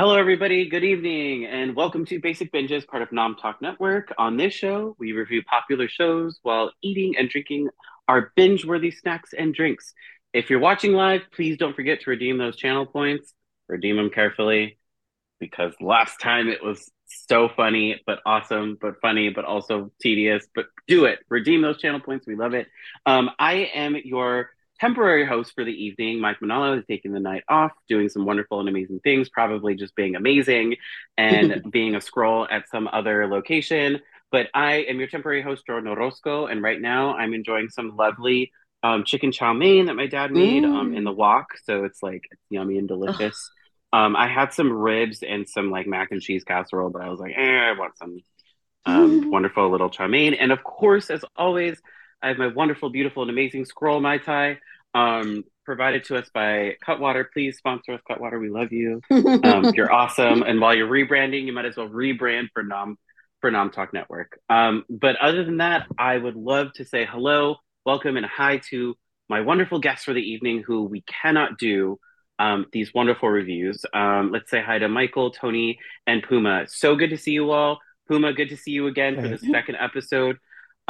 Hello, everybody. Good evening, and welcome to Basic Binges, part of Nom Talk Network. On this show, we review popular shows while eating and drinking our binge-worthy snacks and drinks. If you're watching live, please don't forget to redeem those channel points. Redeem them carefully, because last time it was so funny, but awesome, but funny, but also tedious. But do it. Redeem those channel points. We love it. Um, I am your temporary host for the evening. Mike Manalo is taking the night off, doing some wonderful and amazing things, probably just being amazing and being a Skrull at some other location. But I am your temporary host, Jordyn Orozco, and right now I'm enjoying some lovely um, chicken chow mein that my dad made mm. um, in the wok. So it's like it's yummy and delicious. Um, I had some ribs and some like mac and cheese casserole, but I was like, eh, I want some um, wonderful little chow mein. And of course, as always, I have my wonderful, beautiful, and amazing Skrull Mai Tai, um, provided to us by Cutwater. Please sponsor us, Cutwater. We love you. Um, you're awesome. And while you're rebranding, you might as well rebrand for Nom for Nom Talk Network. Um, but other than that, I would love to say hello, welcome, and hi to my wonderful guests for the evening who we cannot do um, these wonderful reviews. Um, let's say hi to Michael, Toni, and Puma. So good to see you all. Puma, good to see you again for the second episode.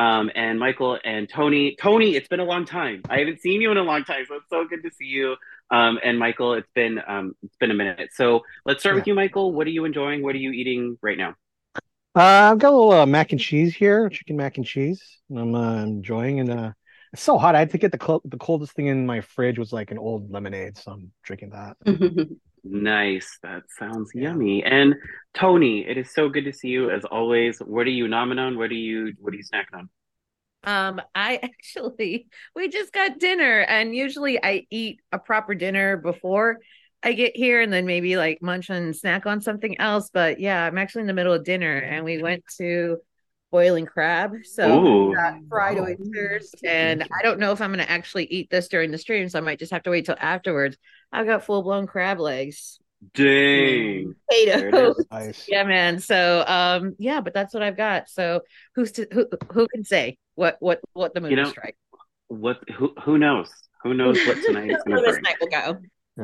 Um, and Michael and Toni. Toni, it's been a long time. I haven't seen you in a long time, so it's so good to see you. Um, and Michael, it's been um, it's been a minute. So let's start yeah. with you, Michael. What are you enjoying? What are you eating right now? Uh, I've got a little uh, mac and cheese here, chicken mac and cheese. And I'm uh, enjoying, and uh, it's so hot. I had to get the cl- the coldest thing in my fridge was like an old lemonade, so I'm drinking that. Nice. That sounds yeah. yummy. And Toni, it is so good to see you as always. What are you nomming on? What are you what are you snacking on? Um, I actually we just got dinner and usually I eat a proper dinner before I get here and then maybe like munch and snack on something else. But yeah, I'm actually in the middle of dinner and we went to boiling crab. So fried wow. oysters. And I don't know if I'm gonna actually eat this during the stream, so I might just have to wait till afterwards. I've got full blown crab legs. Dang. Potatoes. Nice. Yeah, man. So um yeah, but that's what I've got. So who's to, who who can say what what what the movie you know, strike? What who who knows? Who knows what tonight is gonna this night will go.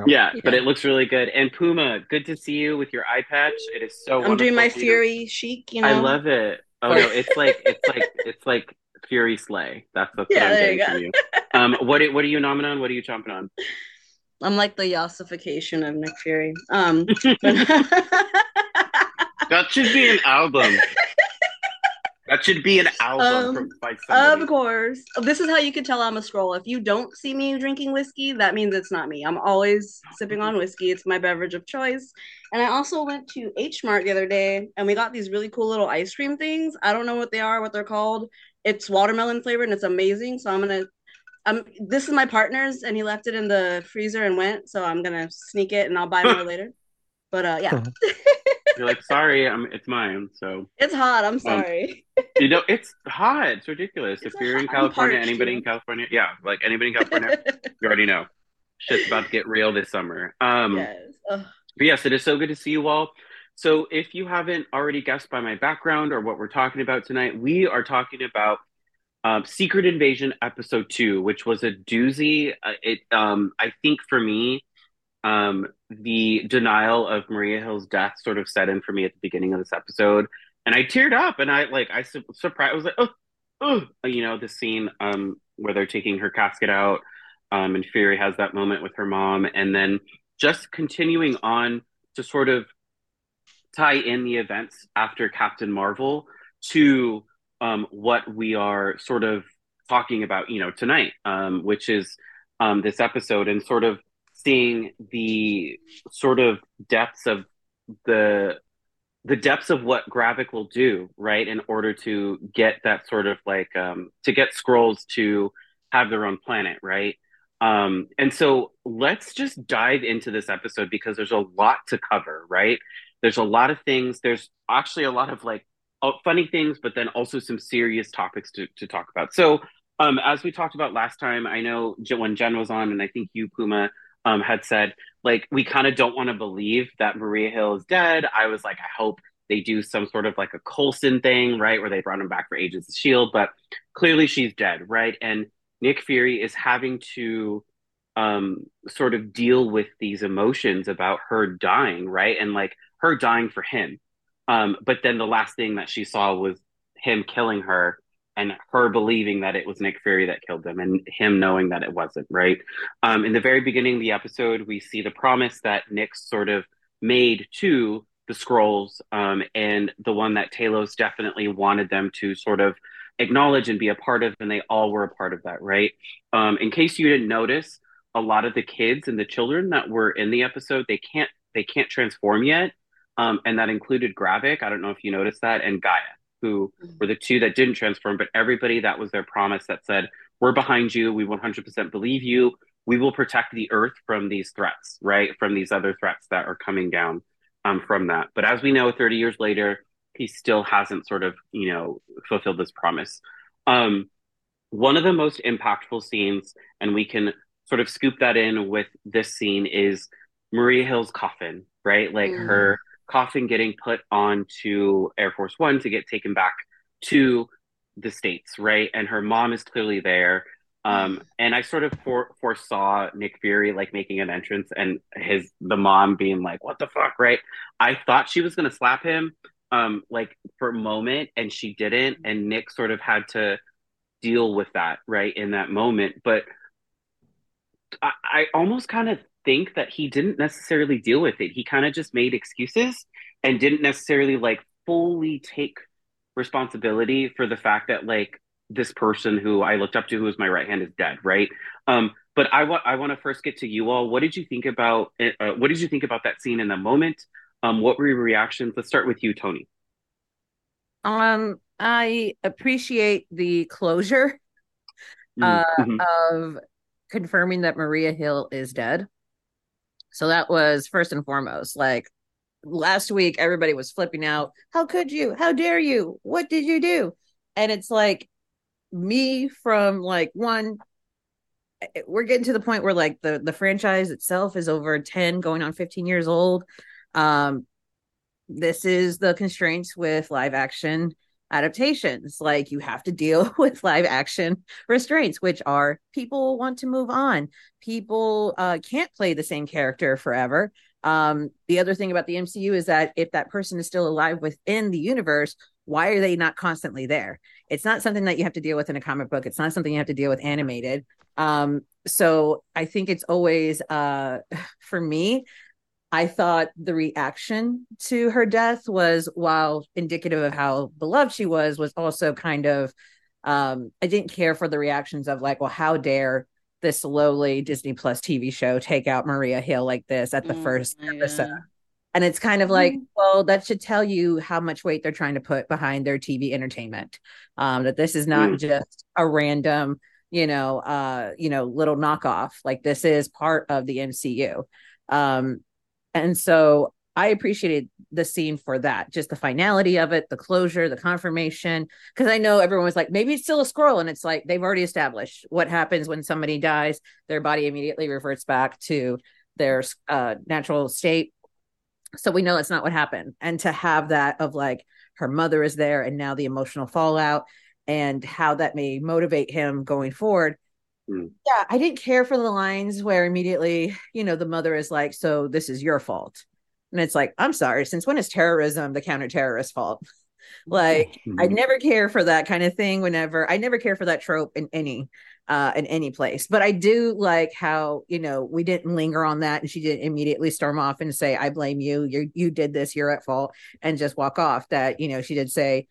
Yeah, yeah, but it looks really good. And Puma, good to see you with your eye patch. It is so. I'm doing my Fury chic. You know, I love it. Oh no, it's like it's like it's like Fury Slay. That's, that's yeah, what I'm getting from you. Um, what what are you nominating on? What are you chomping on? I'm like the yassification of Nick Fury. Um, that should be an album. That should be an album um, by somebody. Of course. This is how you can tell I'm a Skrull. If you don't see me drinking whiskey, that means it's not me. I'm always sipping on whiskey. It's my beverage of choice. And I also went to H Mart the other day and we got these really cool little ice cream things. I don't know what they are, what they're called. It's watermelon flavored and it's amazing. So I'm gonna um this is my partner's and he left it in the freezer and went. So I'm gonna sneak it and I'll buy more later. But uh yeah. You're like, sorry, I'm it's mine. So it's hot. I'm um, sorry. Um, you know, it's hot. It's ridiculous. It's if you're in California, anybody in California, yeah, like anybody in California, you already know. Shit's about to get real this summer. Um yes. Ugh. But yes, it is so good to see you all. So if you haven't already guessed by my background or what we're talking about tonight, we are talking about um, Secret Invasion episode two, which was a doozy. Uh, it, um, I think for me, um, the denial of Maria Hill's death sort of set in for me at the beginning of this episode, and I teared up, and I like I su- surprised. I was like, oh, oh, you know, the scene um, where they're taking her casket out, um, and Fury has that moment with her mom, and then just continuing on to sort of tie in the events after Captain Marvel to um, what we are sort of talking about, you know, tonight, um, which is um, this episode and sort of seeing the sort of depths of the the depths of what Gravik will do, right, in order to get that sort of like um, to get Skrulls to have their own planet, right? Um, and so let's just dive into this episode because there's a lot to cover, right? There's a lot of things. There's actually a lot of like uh, funny things, but then also some serious topics to, to talk about. So, um, as we talked about last time, I know when Jen was on, and I think you, Puma, um, had said, like, we kind of don't want to believe that Maria Hill is dead. I was like, I hope they do some sort of like a Coulson thing, right? Where they brought him back for Agents of S.H.I.E.L.D., but clearly she's dead, right? And Nick Fury is having to um, sort of deal with these emotions about her dying, right? And like her dying for him. Um, but then the last thing that she saw was him killing her and her believing that it was Nick Fury that killed him and him knowing that it wasn't, right? Um, in the very beginning of the episode, we see the promise that Nick sort of made to the Skrulls um, and the one that Talos definitely wanted them to sort of acknowledge and be a part of, and they all were a part of that, right? Um, in case you didn't notice, a lot of the kids and the children that were in the episode, they can't they can't transform yet. Um, and that included Gravik. I don't know if you noticed that, and Gaia who mm-hmm. were the two that didn't transform, but everybody that was their promise that said, We're behind you. We 100% believe you. We will protect the earth from these threats, right? From these other threats that are coming down um, from that. But as we know, 30 years later, he still hasn't sort of, you know, fulfilled this promise. Um, one of the most impactful scenes, and we can sort of scoop that in with this scene, is Maria Hill's coffin, right? Like mm. her coffin getting put onto Air Force One to get taken back to the States, right? And her mom is clearly there. Um, and I sort of for, foresaw Nick Fury like making an entrance and his the mom being like, "What the fuck?" Right? I thought she was gonna slap him, um, like for a moment, and she didn't, and Nick sort of had to deal with that right in that moment. But I, I almost kind of think that he didn't necessarily deal with it. He kind of just made excuses and didn't necessarily like fully take responsibility for the fact that like this person who I looked up to, who was my right hand, is dead, right? Um, but I want I want to first get to you all. What did you think about uh, what did you think about that scene in the moment? Um, what were your reactions? Let's start with you, Toni. Um, I appreciate the closure mm, uh, mm-hmm. of confirming that Maria Hill is dead. So that was first and foremost. Like last week, everybody was flipping out. How could you? How dare you? What did you do? And it's like me from like one eh, we're getting to the point where like the the franchise itself is over 10 going on 15 years old um this is the constraints with live action adaptations. Like you have to deal with live action restraints, which are people want to move on. People uh, can't play the same character forever. Um, the other thing about the MCU is that if that person is still alive within the universe, why are they not constantly there? It's not something that you have to deal with in a comic book. It's not something you have to deal with animated. Um, so I think it's always uh, for me I thought the reaction to her death was, while indicative of how beloved she was, was also kind of, um, I didn't care for the reactions of like, well, how dare this lowly Disney Plus TV show take out Maria Hill like this at the mm, first yeah. episode? And it's kind of like, mm-hmm. well, that should tell you how much weight they're trying to put behind their TV entertainment. Um, that this is not mm. just a random, you know, uh, you know, little knockoff. Like this is part of the MCU. Um, and so I appreciated the scene for that, just the finality of it, the closure, the confirmation. Because I know everyone was like, maybe it's still a Skrull. And it's like they've already established what happens when somebody dies, their body immediately reverts back to their uh, natural state. So we know that's not what happened. And to have that of like her mother is there and now the emotional fallout and how that may motivate him going forward Mm. Yeah, I didn't care for the lines where immediately, you know, the mother is like, "So this is your fault," and it's like, "I'm sorry. Since when is terrorism the counter-terrorist fault?" like, mm-hmm. I never care for that kind of thing. Whenever I never care for that trope in any uh in any place but i do like how you know we didn't linger on that and she didn't immediately storm off and say i blame you you you did this you're at fault and just walk off that you know she did say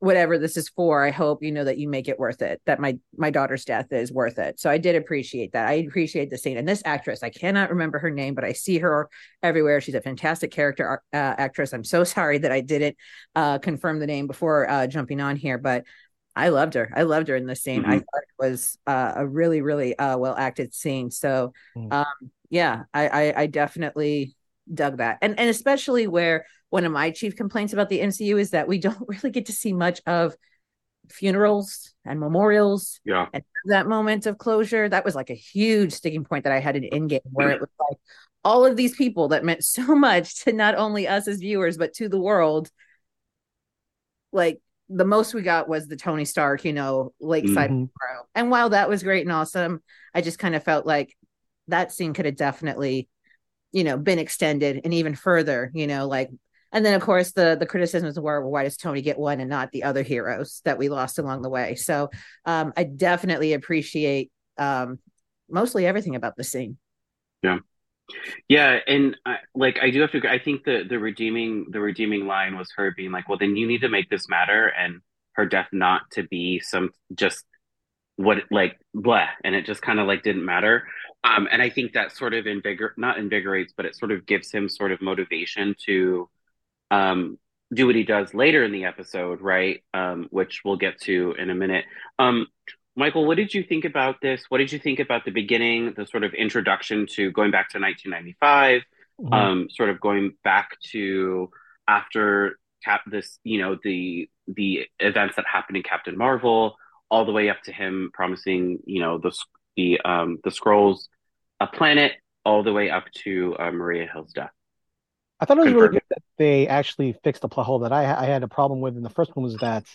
whatever this is for i hope you know that you make it worth it that my my daughter's death is worth it. So i did appreciate that. I appreciate the scene. And this actress i cannot remember her name but i see her everywhere. She's a fantastic character uh, actress. I'm so sorry that i didn't uh, confirm the name before uh, jumping on here but i loved her. I loved her in this scene. Mm-hmm. i thought it was uh, a really really uh, well acted scene. So mm. um, yeah I, I i definitely dug that and and especially where one of my chief complaints about the MCU is that we don't really get to see much of funerals and memorials. Yeah. And that moment of closure, that was like a huge sticking point that I had in Endgame where it was like all of these people that meant so much to not only us as viewers, but to the world. Like the most we got was the Tony Stark, you know, Lakeside. Mm-hmm. And while that was great and awesome, I just kind of felt like that scene could have definitely, you know, been extended and even further, you know, like and then of course the the criticisms were well, why does Tony get one and not the other heroes that we lost along the way? So um I definitely appreciate um mostly everything about the scene. Yeah. Yeah, and I, like I do have to. I think the the redeeming the redeeming line was her being like, "Well, then you need to make this matter," and her death not to be some just what like blah, and it just kind of like didn't matter. Um, and I think that sort of invigor not invigorates, but it sort of gives him sort of motivation to um do what he does later in the episode, right? Um, which we'll get to in a minute. Um, Michael, what did you think about this? What did you think about the beginning, the sort of introduction to going back to 1995, mm-hmm. um, sort of going back to after Cap this, you know, the the events that happened in Captain Marvel, all the way up to him promising, you know, the the um, the Skrulls a planet, all the way up to uh, Maria Hill's death. I thought it was Confirmed. really good that they actually fixed a plot hole that I, I had a problem with in the first one was that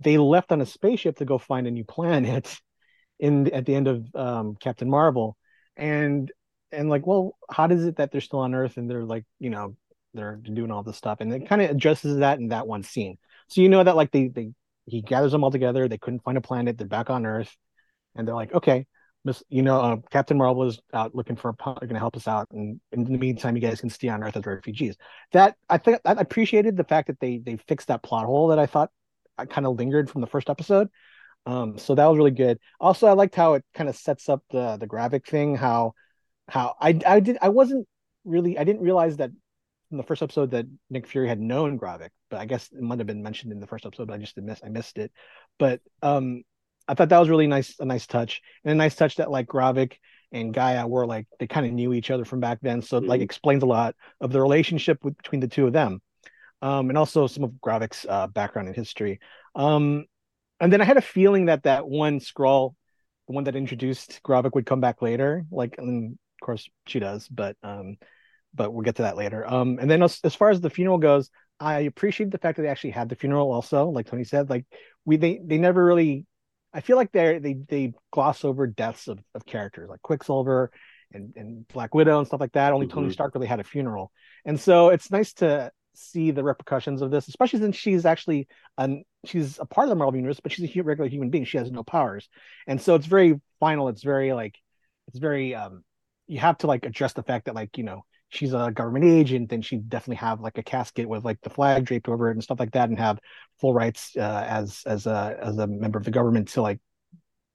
they left on a spaceship to go find a new planet in at the end of um, Captain Marvel, and and like, well, how does it that they're still on Earth and they're like, you know, they're doing all this stuff, and it kind of addresses that in that one scene. So you know that like they they he gathers them all together. They couldn't find a planet. They're back on Earth, and they're like, okay, Miss, you know, uh, Captain Marvel is out looking for a going to help us out, and in the meantime, you guys can stay on Earth as refugees. That I think I appreciated the fact that they they fixed that plot hole that I thought I kind of lingered from the first episode. Um, so that was really good. Also, I liked how it kind of sets up the the Gravik thing. How how I I did I wasn't really I didn't realize that in the first episode that Nick Fury had known Gravik, but I guess it might have been mentioned in the first episode, but I just missed I missed it. But um, I thought that was really nice a nice touch and a nice touch that like Gravik and Gaia were like they kind of knew each other from back then, so mm-hmm. like explains a lot of the relationship with, between the two of them um, and also some of Gravik's uh, background and history. Um, and then I had a feeling that that one Skrull, the one that introduced Gravik, would come back later. Like, and of course she does, but um, but we'll get to that later. Um, and then as, as far as the funeral goes, I appreciate the fact that they actually had the funeral. Also, like Toni said, like we they they never really. I feel like they they they gloss over deaths of, of characters like Quicksilver and, and Black Widow and stuff like that. Only mm-hmm. Tony Stark really had a funeral, and so it's nice to see the repercussions of this, especially since she's actually an she's a part of the Marvel universe, but she's a regular human being. She has no powers, and so it's very final. It's very like it's very um you have to like address the fact that like you know she's a government agent and she'd definitely have like a casket with like the flag draped over it and stuff like that and have full rights uh, as as a as a member of the government to like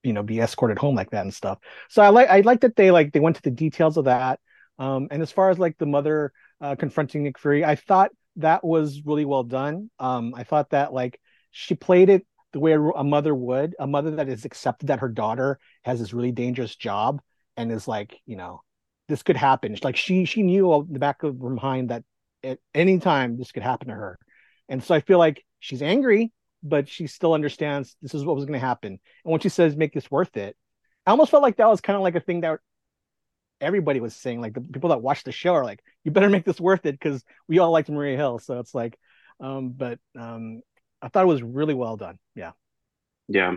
you know be escorted home like that and stuff so i like i like that they like they went to the details of that um and as far as like the mother uh, confronting nick fury i thought that was really well done. Um, I thought that like she played it the way a mother would, a mother that has accepted that her daughter has this really dangerous job and is like, you know, this could happen. Like she she knew in the back of her mind that at any time this could happen to her. And so I feel like she's angry, but she still understands this is what was going to happen. And when she says make this worth it, I almost felt like that was kind of like a thing that everybody was saying like the people that watch the show are like you better make this worth it because we all liked maria hill so it's like um but um i thought it was really well done yeah yeah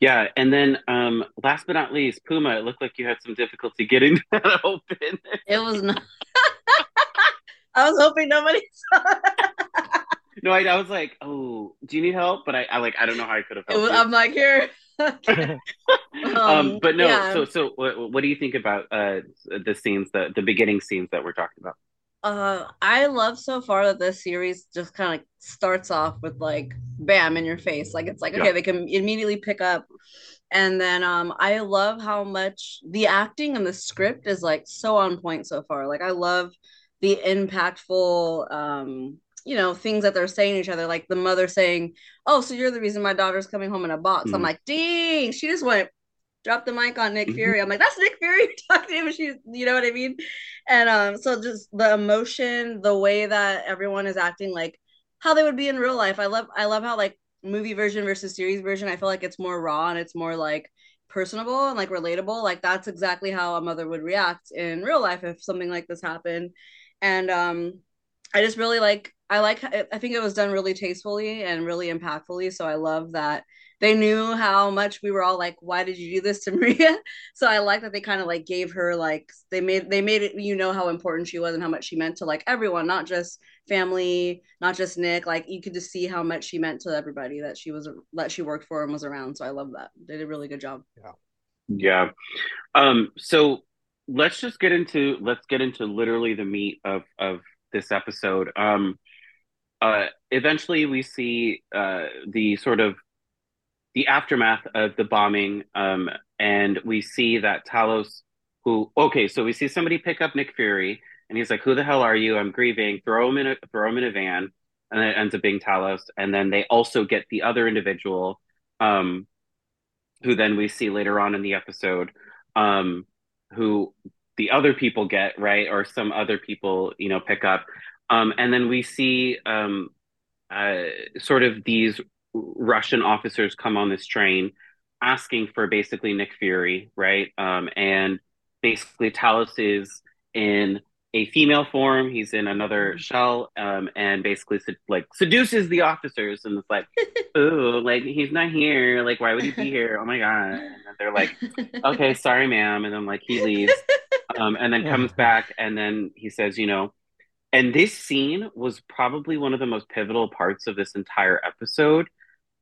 yeah and then um last but not least puma it looked like you had some difficulty getting that open. It was not i was hoping nobody saw no I, I was like oh do you need help? But i, I like i don't know how i could have helped was, i'm like here. Um, um, but no, yeah. so so what, what do you think about uh the scenes the the beginning scenes that we're talking about? Uh, I love so far that this series just kind of starts off with like bam in your face, like it's like okay, yeah. they can immediately pick up, and then um, I love how much the acting and the script is like so on point so far. Like I love the impactful um you know things that they're saying to each other like the mother saying oh so you're the reason my daughter's coming home in a box mm-hmm. i'm like dang she just went drop the mic on nick mm-hmm. fury. I'm like that's nick fury talking to him she's you know what i mean? And um so just the emotion the way that everyone is acting like how they would be in real life. I love i love how like movie version versus series version i feel like it's more raw and it's more like personable and like relatable. Like that's exactly how a mother would react in real life if something like this happened. And um I just really like I like I think it was done really tastefully and really impactfully. So I love that they knew how much we were all like, why did you do this to Maria? So I like that they kind of like gave her like they made they made it you know how important she was and how much she meant to like everyone, not just family, not just Nick. Like you could just see how much she meant to everybody that she was that she worked for and was around. So I love that. They did a really good job. Yeah. Yeah. Um, so let's just get into let's get into literally the meat of of this episode. Um uh eventually we see uh the sort of the aftermath of the bombing um and we see that Talos who okay, so we see somebody pick up Nick Fury and he's like, Who the hell are you? I'm grieving, throw him in a throw him in a van, and it ends up being Talos. And then they also get the other individual, um, who then we see later on in the episode, um, who the other people get, right? Or some other people, you know, pick up. Um, and then we see um, uh, sort of these Russian officers come on this train asking for basically Nick Fury, right? Um, and basically Talos is in a female form. He's in another shell, um, and basically like seduces the officers, and it's like, ooh, like he's not here. Like, why would he be here? Oh my god! And they're like, okay, sorry, ma'am. And then like he leaves, um, and then comes back, and then he says, you know, and this scene was probably one of the most pivotal parts of this entire episode.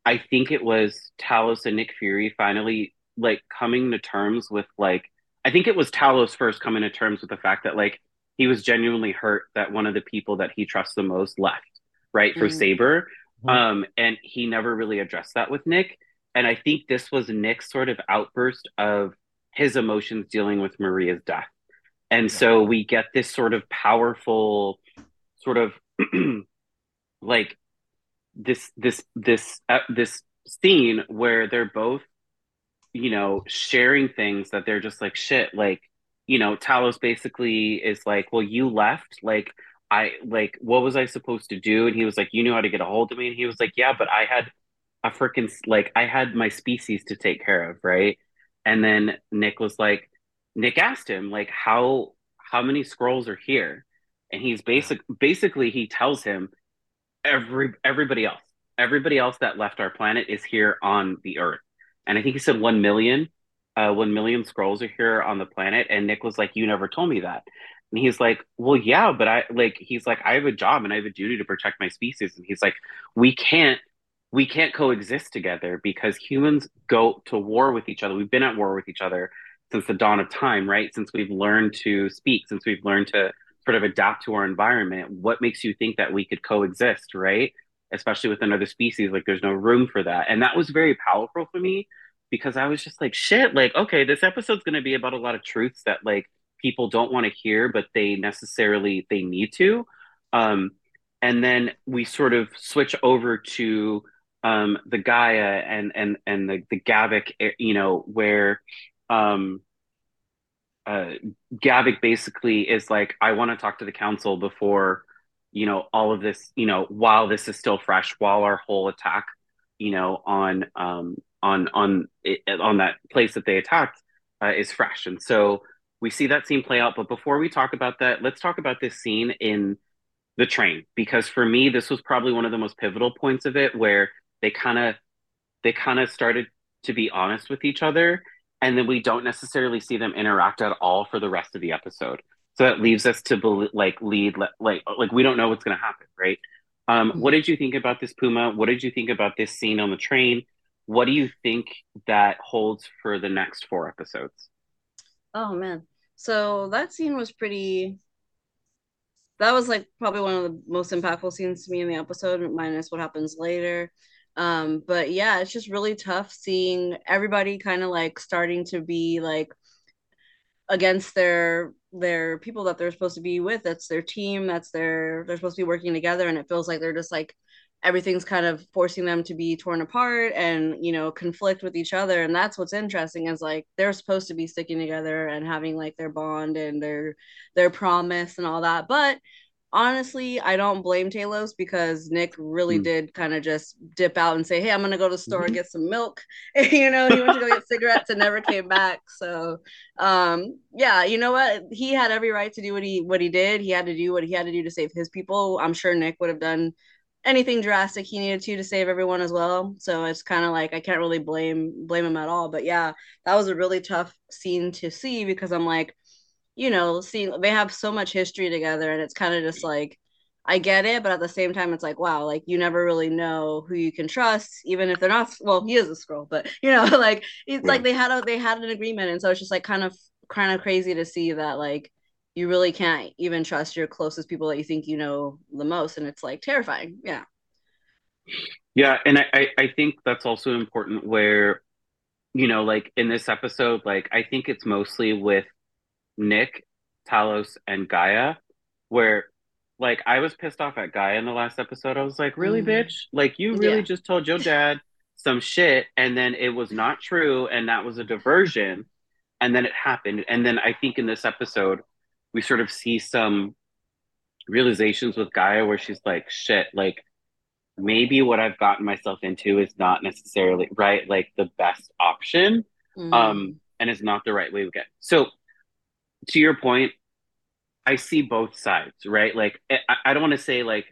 I think it was Talos and Nick Fury finally like coming to terms with like I think it was Talos first coming to terms with the fact that like he was genuinely hurt that one of the people that he trusts the most left, right, for mm-hmm. Saber. Mm-hmm. Um, and he never really addressed that with Nick. And I think this was Nick's sort of outburst of his emotions dealing with Maria's death. And yeah. so we get this sort of powerful, sort of like this this this uh, this scene where they're both, you know, sharing things that they're just like shit, like you know, Talos basically is like, well, you left. Like, I, like, what was I supposed to do? And he was like, you knew how to get a hold of me. And he was like, yeah, but I had a freaking, like, I had my species to take care of. Right. And then Nick was like, Nick asked him, like, how, how many Skrulls are here? And he's basic, basically, he tells him, every, everybody else, everybody else that left our planet is here on the Earth. And I think he said 1 million uh, 1 million Skrulls are here on the planet. And Nick was like, You never told me that. And he's like, Well, yeah, but I like, he's like, I have a job and I have a duty to protect my species. And he's like, We can't, we can't coexist together because humans go to war with each other. We've been at war with each other since the dawn of time, right? Since we've learned to speak, since we've learned to sort of adapt to our environment. What makes you think that we could coexist, right? Especially with another species, like there's no room for that. And that was very powerful for me because I was just like, shit, like, okay, this episode's going to be about a lot of truths that like people don't want to hear, but they necessarily they need to. Um, and then we sort of switch over to um, the Gaia and and and the the Gavik, eh, you know, where um, uh, Gavik basically is like, I want to talk to the council before, you know, all of this, you know, while this is still fresh, while our whole attack, you know, on um, on on on that place that they attacked uh, is fresh, and so we see that scene play out. But before we talk about that, let's talk about this scene in the train. Because for me, this was probably one of the most pivotal points of it, where they kind of they kind of started to be honest with each other, and then we don't necessarily see them interact at all for the rest of the episode. So that leaves us to be, like lead like like we don't know what's going to happen, right? Um, mm-hmm. What did you think about this Puma? What did you think about this scene on the train? what do you think that holds for the next four episodes? Oh man. So that scene was pretty that was like probably one of the most impactful scenes to me in the episode, minus what happens later. Um, but yeah, it's just really tough seeing everybody kind of like starting to be like against their their people that they're supposed to be with. That's their team. That's their they're supposed to be working together, and it feels like they're just like everything's kind of forcing them to be torn apart and you know conflict with each other and that's what's interesting is like they're supposed to be sticking together and having like their bond and their their promise and all that but honestly, I don't blame Talos because Nick really mm. did kind of just dip out and say, "Hey, I'm gonna go to the store mm-hmm. and get some milk." you know, he went to go get cigarettes and never came back. So, um, yeah, you know what? He had every right to do what he what he did. He had to do what he had to do to save his people. I'm sure Nick would have done anything drastic he needed to to save everyone as well. So it's kind of like I can't really blame blame him at all. But yeah, that was a really tough scene to see because I'm like you know, seeing they have so much history together and it's kind of just like I get it, but at the same time it's like wow, like you never really know who you can trust even if they're not well, he is a Skrull, but you know, like it's yeah. like they had a they had an agreement and so it's just like kind of kind of crazy to see that like you really can't even trust your closest people that you think you know the most and it's like terrifying. Yeah. Yeah, and I I think that's also important where you know, like in this episode, like I think it's mostly with Nick, Talos, and Gaia, where like I was pissed off at Gaia in the last episode. I was like, really, mm. bitch? Like you really yeah. just told your dad some shit and then it was not true and that was a diversion and then it happened. And then I think in this episode we sort of see some realizations with Gaia where she's like, shit, like maybe what I've gotten myself into is not necessarily right, like the best option. Mm. Um, and it's not the right way to get. So to your point, I see both sides, right? Like, eh, I, I don't want to say like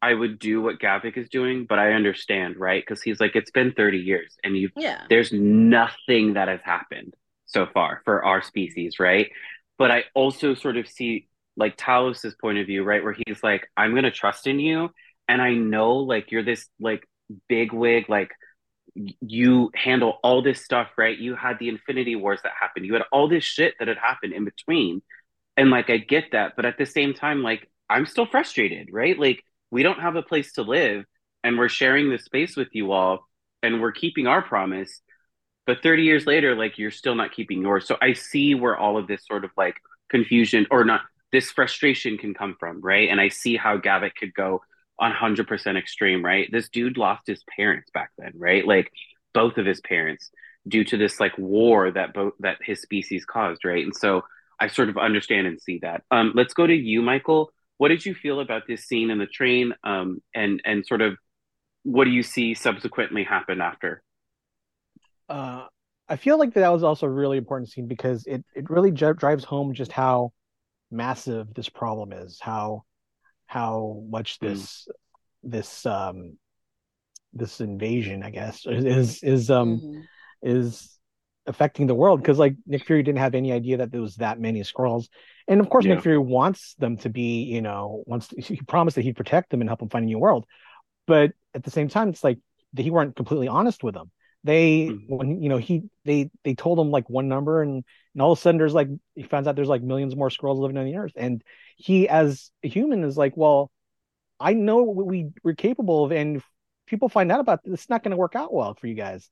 I would do what Gavik is doing, but I understand, right? Because he's like, it's been 30 years and you, yeah, there's nothing that has happened so far for our species, right? But I also sort of see like Talos's point of view, right? Where he's like, I'm going to trust in you. And I know like you're this like big wig, like you handle all this stuff, right? You had the Infinity Wars that happened. You had all this shit that had happened in between. And like, I get that. But at the same time, like, I'm still frustrated, right? Like, we don't have a place to live and we're sharing this space with you all and we're keeping our promise. But 30 years later, like, you're still not keeping yours. So I see where all of this sort of like confusion or not, this frustration can come from, right? And I see how Gavik could go 100% extreme, right? This dude lost his parents back then, right? Like both of his parents due to this like war that both that his species caused, right? And so I sort of understand and see that. Um, let's go to you, Michael. What did you feel about this scene in the train? Um, and and sort of what do you see subsequently happen after? Uh, I feel like that was also a really important scene because it it really j- drives home just how massive this problem is, how how much hmm. this mm. this um this invasion i guess is is um mm-hmm. is affecting the world because like nick fury didn't have any idea that there was that many Skrulls and of course yeah. nick fury wants them to be you know wants to, he promised that he'd protect them and help them find a new world but at the same time it's like that he weren't completely honest with them they mm-hmm. when you know he they they told him like one number and, and all of a sudden there's like he finds out there's like millions more Skrulls living on the earth. And he as a human is like well i know what we we're capable of and people find out about this it's not going to work out well for you guys.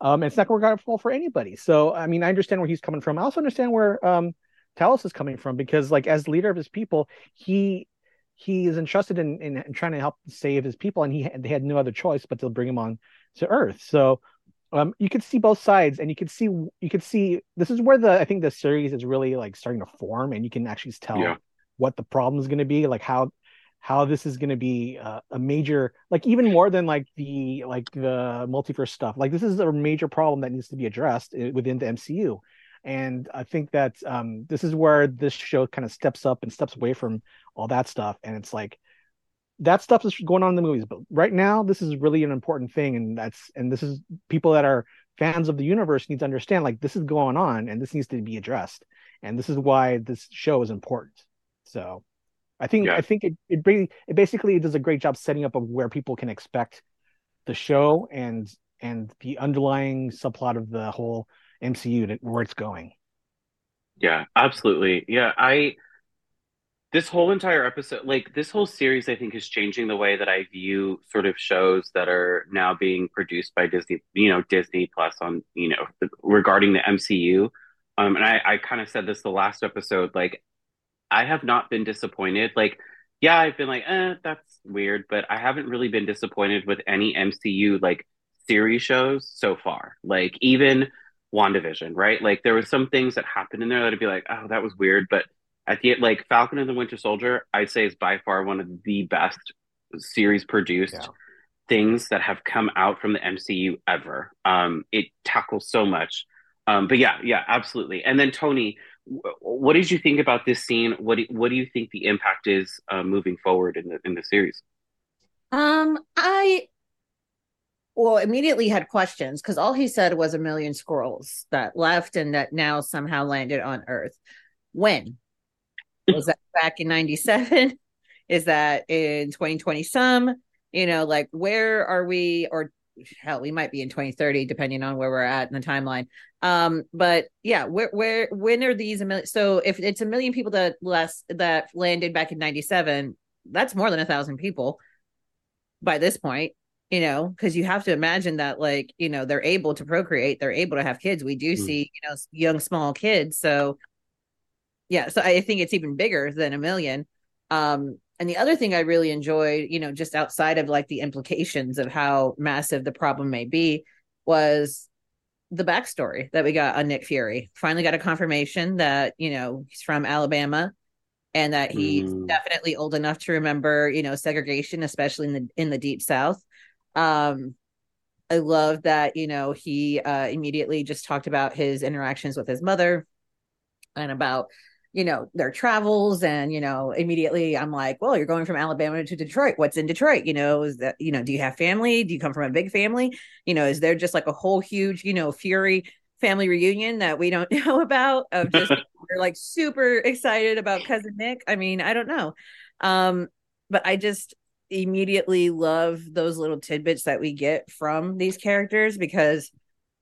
Um and it's not going to work out well for anybody. So i mean i understand where he's coming from. I also understand where um talos is coming from because like as leader of his people he he is entrusted in, in, in trying to help save his people and he they had no other choice but to bring him on to earth. So um, you could see both sides and you could see you could see this is where the i think the series is really like starting to form and you can actually tell yeah. what the problem is going to be like how how this is going to be uh, a major like even more than like the like the multiverse stuff. Like this is a major problem that needs to be addressed uh, within the mcu and i think that um, this is where this show kind of steps up and steps away from all that stuff. And it's like that stuff is going on in the movies but right now this is really an important thing and that's and this is people that are fans of the universe need to understand like this is going on and this needs to be addressed and this is why this show is important. So i think yeah. i think it it, really, it basically does a great job setting up of where people can expect the show and and the underlying subplot of the whole mcu to, where it's going. Yeah absolutely. Yeah i this whole entire episode like this whole series i think is changing the way that i view sort of shows that are now being produced by disney you know disney plus on you know regarding the mcu um and i i kind of said this the last episode like i have not been disappointed. Like yeah i've been like eh that's weird but i haven't really been disappointed with any mcu like series shows so far. Like even wandavision right? Like there was some things that happened in there that i'd be like oh that was weird but at the like Falcon and the Winter Soldier, I'd say is by far one of the best series produced yeah. things that have come out from the MCU ever. Um, it tackles so much. Um, but yeah, yeah, absolutely. And then Toni, what did you think about this scene? What do, what do you think the impact is uh, moving forward in the in the series? Um, I well immediately had questions because all he said was a million Skrulls that left and that now somehow landed on Earth. When was that back in '97? Is that in 2020 some? You know, like where are we? Or hell, we might be in 2030, depending on where we're at in the timeline. Um, but yeah, where where when are these a million? So if it's a million people that less that landed back in 97, that's more than a thousand people by this point you know because you have to imagine that like you know they're able to procreate they're able to have kids we do mm. see you know young small kids so yeah so i think it's even bigger than a million. Um and the other thing i really enjoyed you know just outside of like the implications of how massive the problem may be was the backstory that we got on nick fury. Finally got a confirmation that you know he's from alabama and that he's mm. definitely old enough to remember you know segregation especially in the in the deep south. Um i love that you know he uh immediately just talked about his interactions with his mother and about you know their travels and you know immediately i'm like well you're going from alabama to detroit. What's in detroit? You know is that you know do you have family? Do you come from a big family? You know is there just like a whole huge you know fury family reunion that we don't know about of just they're like super excited about cousin nick? I mean i don't know. Um but i just immediately love those little tidbits that we get from these characters because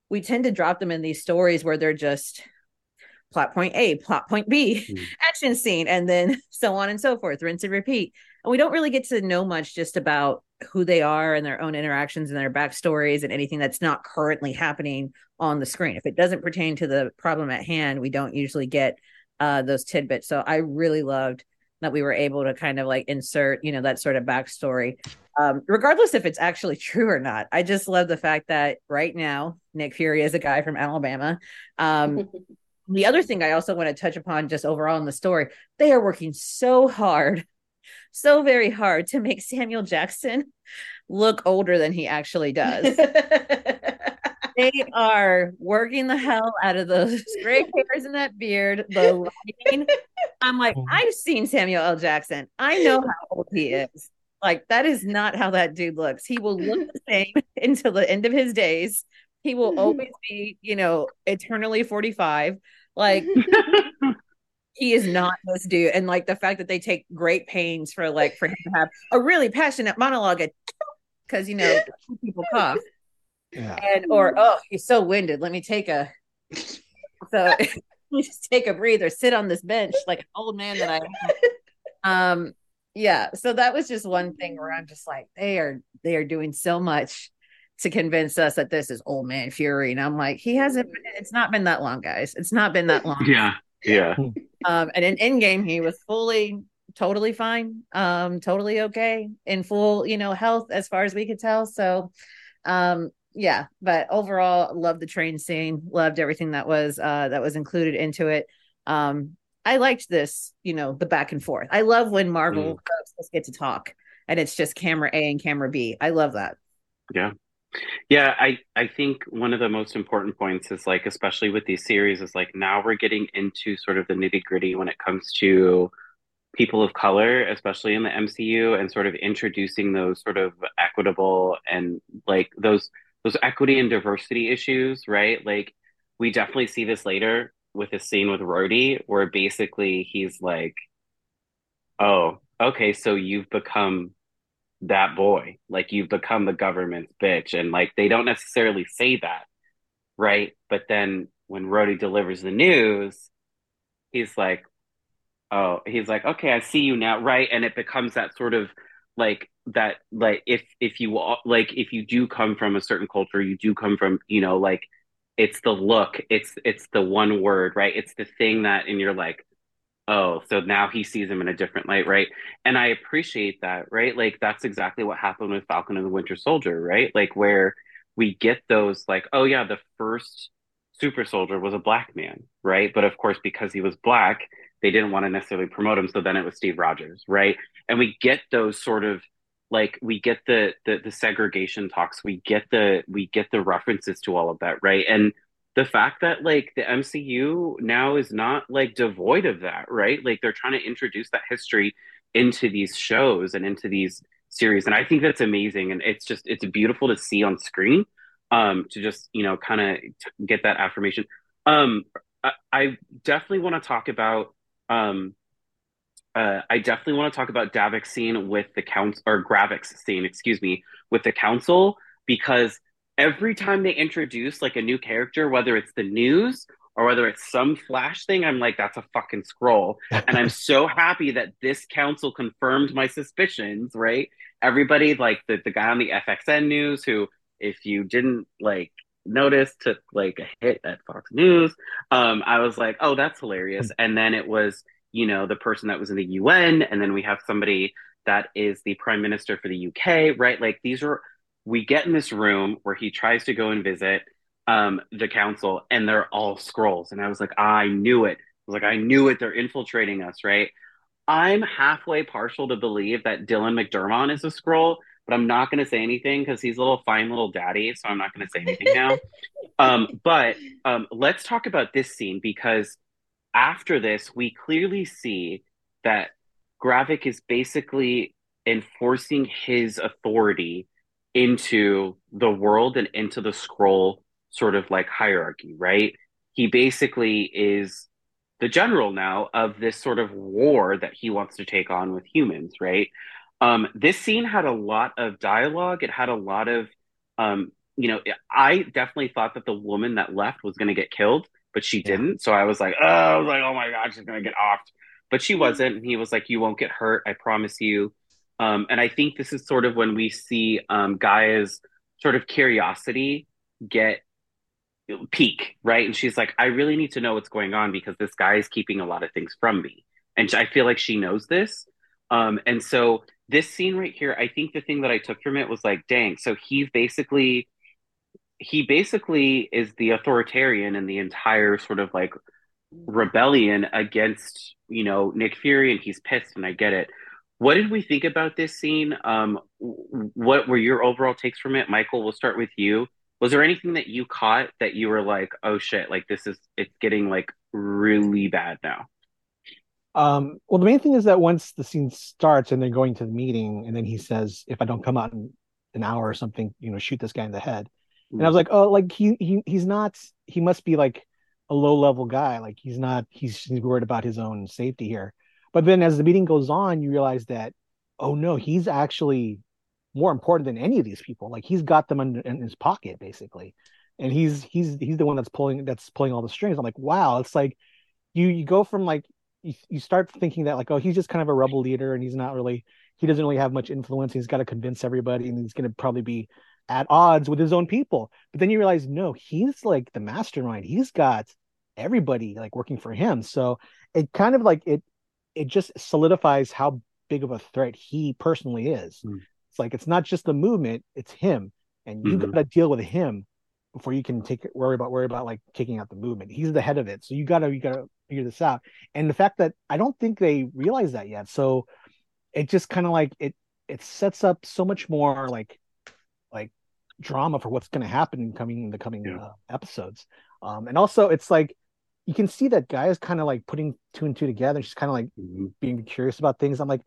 we tend to drop them in these stories where they're just plot point A, plot point B, mm. action scene, and then so on and so forth, rinse and repeat. And we don't really get to know much just about who they are and their own interactions and their backstories and anything that's not currently happening on the screen. If it doesn't pertain to the problem at hand, we don't usually get uh, those tidbits. So I really loved that we were able to kind of like insert, you know, that sort of backstory, um, regardless if it's actually true or not. I just love the fact that right now Nick Fury is a guy from Alabama. Um, the other thing I also want to touch upon just overall in the story, they are working so hard, so very hard to make Samuel Jackson look older than he actually does. they are working the hell out of those gray hairs and that beard, the lighting. I'm like, mm-hmm. I've seen Samuel L. Jackson. I know how old he is. Like, that is not how that dude looks. He will look the same until the end of his days. He will always be, you know, eternally 45. Like he is not this dude. And like the fact that they take great pains for like for him to have a really passionate monologue because you know people cough. Yeah. And or oh, he's so winded. Let me take a so just take a breather, sit on this bench like an old man that I am. Um yeah, so that was just one thing where I'm just like, they are they are doing so much to convince us that this is old man fury and i'm like he hasn't it's not been that long guys. It's not been that long. Yeah. Yeah. Um and in Endgame he was fully totally fine um totally okay in full you know health as far as we could tell. So um yeah but overall loved the train scene loved everything that was uh that was included into it. Um i liked this you know the back and forth. I love when marvel mm. get to talk and it's just camera a and camera b. I love that. Yeah yeah, I I think one of the most important points is like, especially with these series, is like now we're getting into sort of the nitty gritty when it comes to people of color, especially in the MCU, and sort of introducing those sort of equitable and like those those equity and diversity issues, right? Like we definitely see this later with a scene with Rhodey, where basically he's like, "Oh, okay, so you've become that boy. Like you've become the government's bitch. And like they don't necessarily say that, right? But then when Rhodey delivers the news, he's like, oh, he's like, okay, I see you now, right? And it becomes that sort of like that, like if if you like if you do come from a certain culture, you do come from, you know, like it's the look, it's it's the one word, right? It's the thing that, and you're like, oh, so now he sees him in a different light, right? And I appreciate that, right? Like that's exactly what happened with Falcon and the Winter Soldier, right? Like where we get those like, oh yeah, the first super soldier was a black man, right? But of course, because he was black, they didn't want to necessarily promote him, so then it was Steve Rogers, right? And we get those sort of like we get the, the the segregation talks, we get the we get the references to all of that, right? And the fact that like the MCU now is not like devoid of that, right? Like they're trying to introduce that history into these shows and into these series, and I think that's amazing, and it's just it's beautiful to see on screen. Um, to just you know kind of get that affirmation. Um, I, I definitely want to talk about um, uh, I definitely want to talk about Davik's scene with the council or Gravik's scene, excuse me, with the council because every time they introduce like a new character, whether it's the news or whether it's some flash thing, I'm like, that's a fucking Skrull. and I'm so happy that this council confirmed my suspicions, right? Everybody, like the, the guy on the FXN news who, if you didn't like notice, took like a hit at Fox News. Um, I was like, oh, that's hilarious. Hmm. and then it was, you know, the person that was in the UN, and then we have somebody that is the prime minister for the UK, right? Like these are we get in this room where he tries to go and visit um, the council, and they're all Skrulls. And I was like, I knew it. I was like, I knew it. They're infiltrating us, right? I'm halfway partial to believe that Dylan McDermott is a Skrull, but I'm not going to say anything because he's a little fine little daddy. So I'm not going to say anything now. um, but um, let's talk about this scene because after this, we clearly see that Gravik is basically enforcing his authority into the world and into the Skrull sort of like hierarchy, right? He basically is the general now of this sort of war that he wants to take on with humans, right? Um, this scene had a lot of dialogue. It had a lot of, um, you know, I definitely thought that the woman that left was going to get killed, but she yeah. didn't. So I was like, oh, I was like, oh my god, she's going to get offed, but she wasn't. And he was like, you won't get hurt, I promise you. Um, and I think this is sort of when we see um, G'iah's sort of curiosity get peak, right? And she's like, I really need to know what's going on because this guy is keeping a lot of things from me. And I feel like she knows this. Um, and so this scene right here, I think the thing that I took from it was like, dang, so he's basically he basically is the authoritarian in the entire sort of like rebellion against, you know, Nick Fury and he's pissed and I get it. What did we think about this scene? Um, what were your overall takes from it? Michael, we'll start with you. Was there anything that you caught that you were like, oh shit, like this is, it's getting like really bad now? Um, well, the main thing is that once the scene starts and they're going to the meeting, and then he says, if I don't come out in an hour or something, you know, shoot this guy in the head. Mm. And I was like, oh, like he, he, he's not, he must be like a low level guy. Like he's not, he's, he's worried about his own safety here. But then as the meeting goes on, you realize that, oh no, he's actually more important than any of these people. Like he's got them in, in his pocket basically, and he's he's he's the one that's pulling that's pulling all the strings. I'm like, wow, it's like you you go from like you, you start thinking that like oh he's just kind of a rebel leader and he's not really he doesn't really have much influence. He's got to convince everybody and he's going to probably be at odds with his own people. But then you realize no, he's like the mastermind. He's got everybody like working for him. So it kind of like it it just solidifies how big of a threat he personally is. Mm. It's like it's not just the movement; it's him, and you mm-hmm. got to deal with him before you can take worry about worry about like kicking out the movement. He's the head of it, so you gotta you gotta figure this out. And the fact that I don't think they realize that yet, so it just kind of like it it sets up so much more like like drama for what's going to happen in coming in the coming yeah. uh, episodes. Um, and also it's like you can see that guy is kind of like putting two and two together. She's kind of like mm-hmm. being curious about things. I'm like,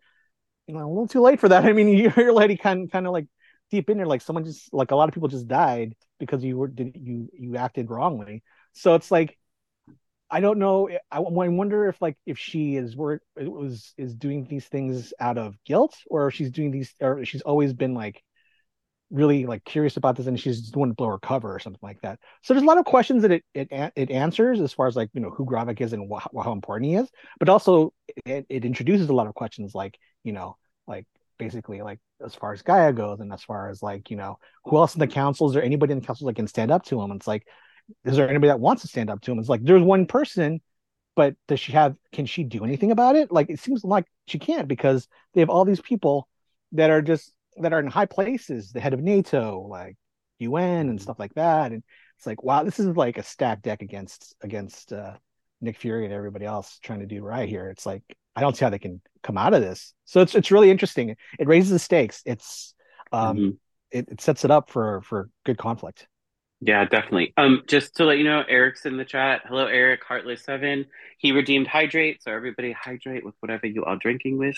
you know, a little too late for that. I mean, you're already kind kind of like deep in there. Like someone just like a lot of people just died because you were did you you acted wrongly. So it's like, I don't know. I, I wonder if like if she is where it was is doing these things out of guilt or if she's doing these or she's always been like really like curious about this and she's just want to blow her cover or something like that. So there's a lot of questions that it it, it answers as far as like you know who Gravik is and wh- how important he is, but also it, it introduces a lot of questions like you know like basically like as far as G'iah goes and as far as like you know who else in the council is there anybody in the council that can stand up to him? It's like is there anybody that wants to stand up to him? It's like there's one person, but does she have can she do anything about it? Like it seems like she can't because they have all these people that are just that are in high places, the head of NATO, like UN and stuff like that. And it's like, wow, this is like a stacked deck against against uh, Nick Fury and everybody else trying to do right here. It's like I don't see how they can come out of this. So it's it's really interesting. It raises the stakes. It's um mm-hmm. it, it sets it up for for good conflict. Yeah, definitely. Um, just to let you know, Eric's in the chat. Hello, Eric, Heartless Seven. He redeemed hydrate, so everybody hydrate with whatever you are drinking with.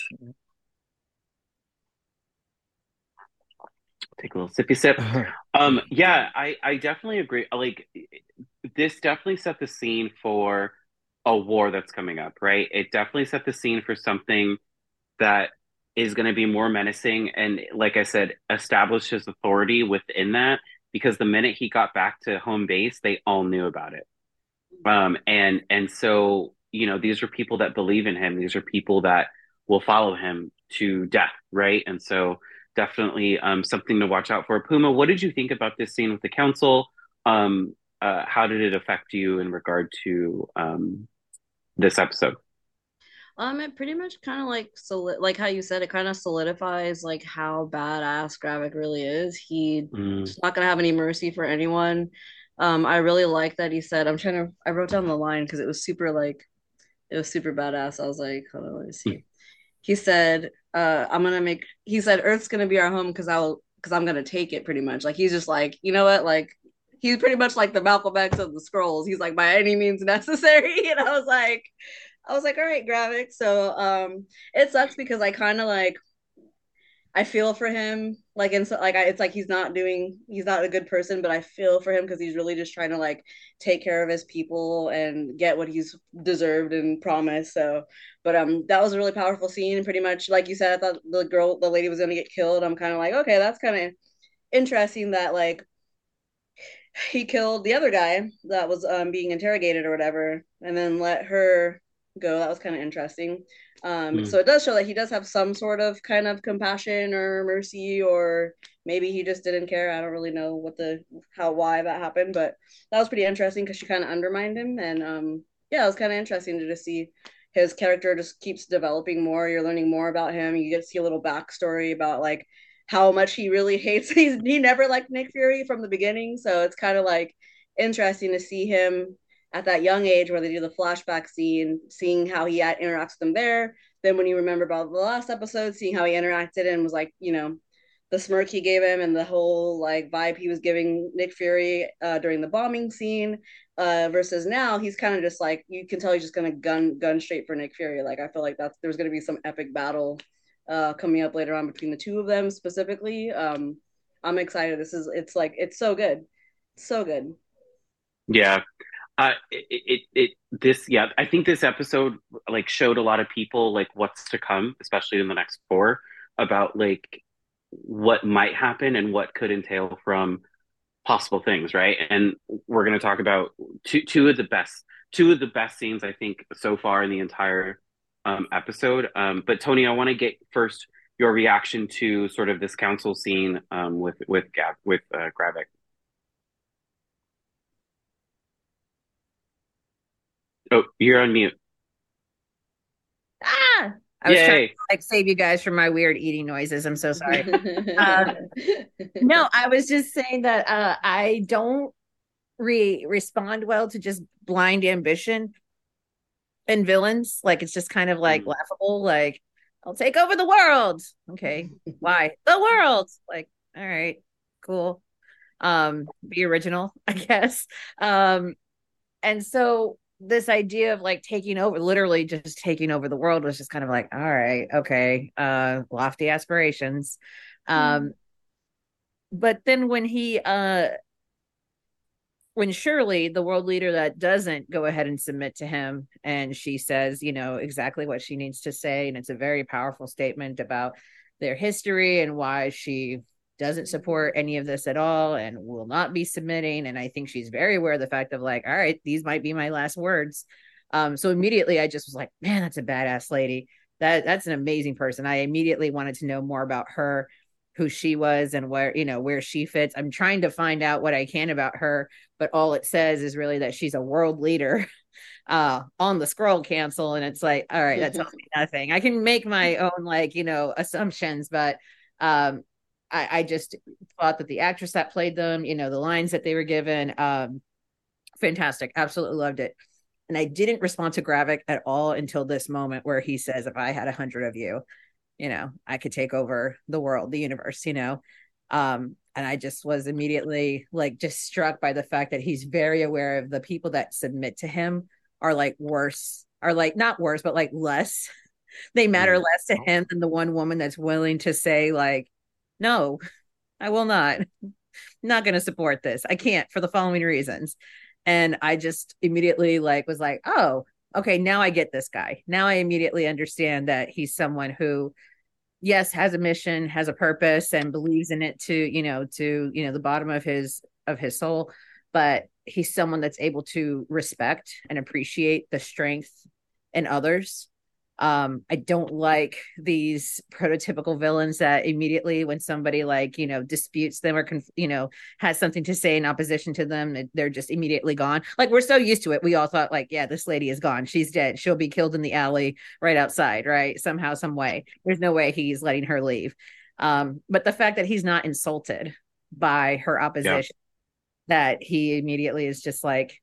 Take a little sippy sip. um, yeah, I I definitely agree. Like, this definitely set the scene for a war that's coming up, right? It definitely set the scene for something that is going to be more menacing and, like I said, establish his authority within that because the minute he got back to home base, they all knew about it. Um, and and so you know these are people that believe in him. These are people that will follow him to death, right? And so definitely um, something to watch out for. Puma, what did you think about this scene with the council? Um, uh, how did it affect you in regard to um, this episode? Um, it pretty much kind of like so like how you said it kind of solidifies like how badass Gravik really is. He's mm. not gonna have any mercy for anyone. Um, I really like that he said. I'm trying to. I wrote down the line because it was super like, it was super badass. I was like, hold on, let me see. Mm. He said, uh, "I'm gonna make." He said, "Earth's gonna be our home because I'll because I'm gonna take it." Pretty much like he's just like, you know what, like he's pretty much like the Malcolm X of the Skrulls. He's like by any means necessary, and I was like I was like, all right, Gravik. So um, it sucks because I kind of like I feel for him, like and so like I, it's like he's not doing, he's not a good person, but I feel for him because he's really just trying to like take care of his people and get what he's deserved and promised. So, but um, that was a really powerful scene. Pretty much, like you said, I thought the girl, the lady was gonna get killed. I'm kind of like, okay, that's kind of interesting that like he killed the other guy that was um being interrogated or whatever, and then let her go. That was kind of interesting. Um, mm. So it does show that he does have some sort of kind of compassion or mercy, or maybe he just didn't care. I don't really know what the how why that happened, but that was pretty interesting because she kind of undermined him, and um, yeah, it was kind of interesting to just see his character just keeps developing more. You're learning more about him. You get to see a little backstory about like how much he really hates. He's, he never liked Nick Fury from the beginning, so it's kind of like interesting to see him at that young age where they do the flashback scene, seeing how he interacts with them there. Then when you remember about the last episode, seeing how he interacted and was like, you know, the smirk he gave him and the whole like vibe he was giving Nick Fury uh, during the bombing scene, uh, versus now he's kind of just like you can tell he's just gonna gun gun straight for Nick Fury. Like I feel like that's there's gonna be some epic battle uh, coming up later on between the two of them specifically. Um, I'm excited. This is it's like it's so good, so good. Yeah, uh, it, it, it, this, yeah, I think this episode like showed a lot of people like what's to come, especially in the next four, about like what might happen and what could entail from possible things, right? And we're going to talk about two two of the best two of the best scenes I think so far in the entire um, episode. Um, but Toni, I want to get first your reaction to sort of this council scene um, with with Gab with uh, Gravik. Oh, you're on mute. Ah, I was Yay. trying to like save you guys from my weird eating noises. I'm so sorry. um, no, I was just saying that uh, I don't re- respond well to just blind ambition and villains. Like it's just kind of like mm. laughable. Like I'll take over the world. Okay, why the world? Like all right, cool. Um, be original, I guess. Um, and so this idea of like taking over literally just taking over the world was just kind of like all right okay uh lofty aspirations um mm. but then when he uh when Shirley, the world leader that doesn't go ahead and submit to him, and she says, you know, exactly what she needs to say. And it's a very powerful statement about their history and why she doesn't support any of this at all and will not be submitting. And I think she's very aware of the fact of like, all right, these might be my last words. Um, so immediately I just was like, man, that's a badass lady. That that's an amazing person. I immediately wanted to know more about her, who she was and where, you know, where she fits. I'm trying to find out what I can about her, but all it says is really that she's a world leader uh on the Skrull council. And it's like, all right, that tells me nothing. I can make my own like, you know, assumptions, but um I, I just thought that the actress that played them, you know, the lines that they were given, um, fantastic. Absolutely loved it. And I didn't respond to Gravik at all until this moment where he says, if I had a hundred of you, you know, I could take over the world, the universe, you know. Um, and I just was immediately like just struck by the fact that he's very aware of the people that submit to him are like worse, are like not worse, but like less. They matter mm-hmm. less to him than the one woman that's willing to say, like, no, I will not. not going to support this. I can't for the following reasons. And I just immediately like was like, oh, okay, now I get this guy. Now I immediately understand that he's someone who yes, has a mission, has a purpose and believes in it to, you know, to, you know, the bottom of his of his soul, but he's someone that's able to respect and appreciate the strength in others um i don't like these prototypical villains that immediately when somebody like you know disputes them or conf- you know has something to say in opposition to them they're just immediately gone. Like we're so used to it. We all thought like yeah this lady is gone. She's dead. She'll be killed in the alley right outside right? Somehow some way. There's no way he's letting her leave. Um but the fact that he's not insulted by her opposition yeah. that he immediately is just like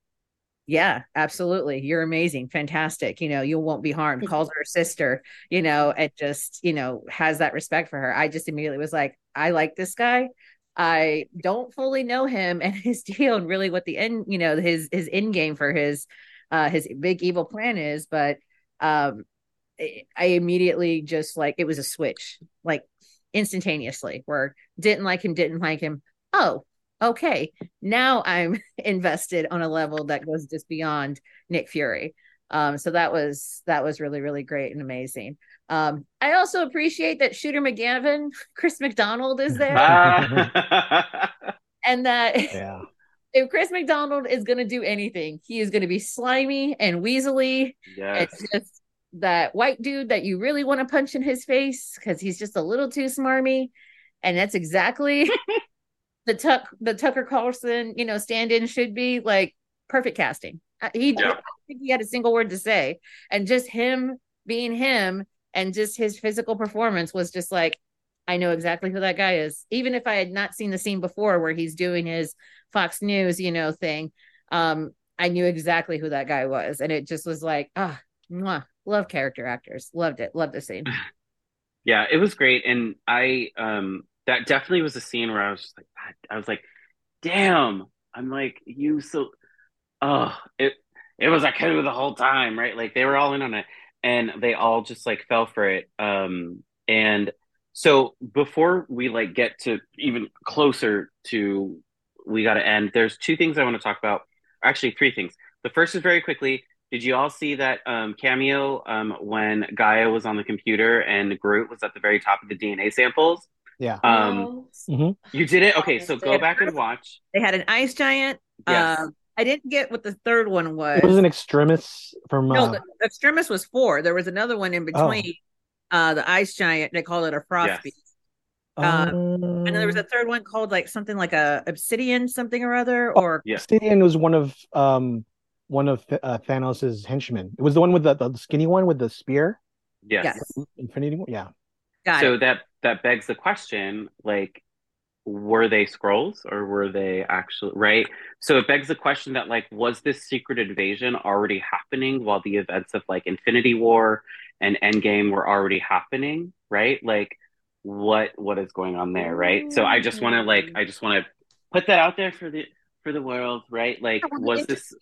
yeah, absolutely. You're amazing. Fantastic. You know, you won't be harmed. Calls her sister, you know, and just, you know, has that respect for her. I just immediately was like, I like this guy. I don't fully know him and his deal and really what the end, you know, his his end game for his uh his big evil plan is, but um I immediately just like it was a switch, like instantaneously, where didn't like him, didn't like him. Oh, okay, now I'm invested on a level that goes just beyond Nick Fury. Um, so that was that was really really great and amazing. Um, I also appreciate that Shooter McGavin, Chris McDonald is there, and that yeah. if Chris McDonald is going to do anything, he is going to be slimy and weaselly. Yes. It's just that white dude that you really want to punch in his face because he's just a little too smarmy, and that's exactly the Tuck the Tucker Carlson, you know, stand-in should be like perfect casting. Uh, he yeah. I don't think he had a single word to say, and just him being him and just his physical performance was just like I know exactly who that guy is. Even if I had not seen the scene before where he's doing his Fox News, you know, thing, um, I knew exactly who that guy was, and it just was like, ah, oh, love character actors, loved it, loved the scene. Yeah, it was great, and I um that definitely was a scene where I was like, I was like, damn. I'm like, you so, oh, it it was a coup the whole time, right? Like they were all in on it, and they all just like fell for it. Um, and so before we like get to even closer to we got to end, there's two things I want to talk about. Actually, three things. The first is very quickly. Did you all see that um, cameo um, when G'iah was on the computer and Groot was at the very top of the DNA samples? Yeah. Um, mm-hmm. You did it? Okay, so go back and watch. They had an ice giant. Yes. Um, I didn't get what the third one was. It was an extremis from. No, uh... the extremis was four. There was another one in oh. between. Oh. Uh, the ice giant. They called it a frost yes. beast. Um, um, and then there was a third one called like something like a obsidian something or other. Oh, or yeah. obsidian was one of um one of uh, Thanos's henchmen. It was the one with the, the skinny one with the spear. Yes. yes. Infinity. Yeah. Got so it. that that begs the question, like, were they Skrulls or were they actually right? So it begs the question that like, was this secret invasion already happening while the events of like Infinity War and Endgame were already happening? Right? Like, what what is going on there? Right? So I just want to like, I just want to put that out there for the for the world, right? Like, was this?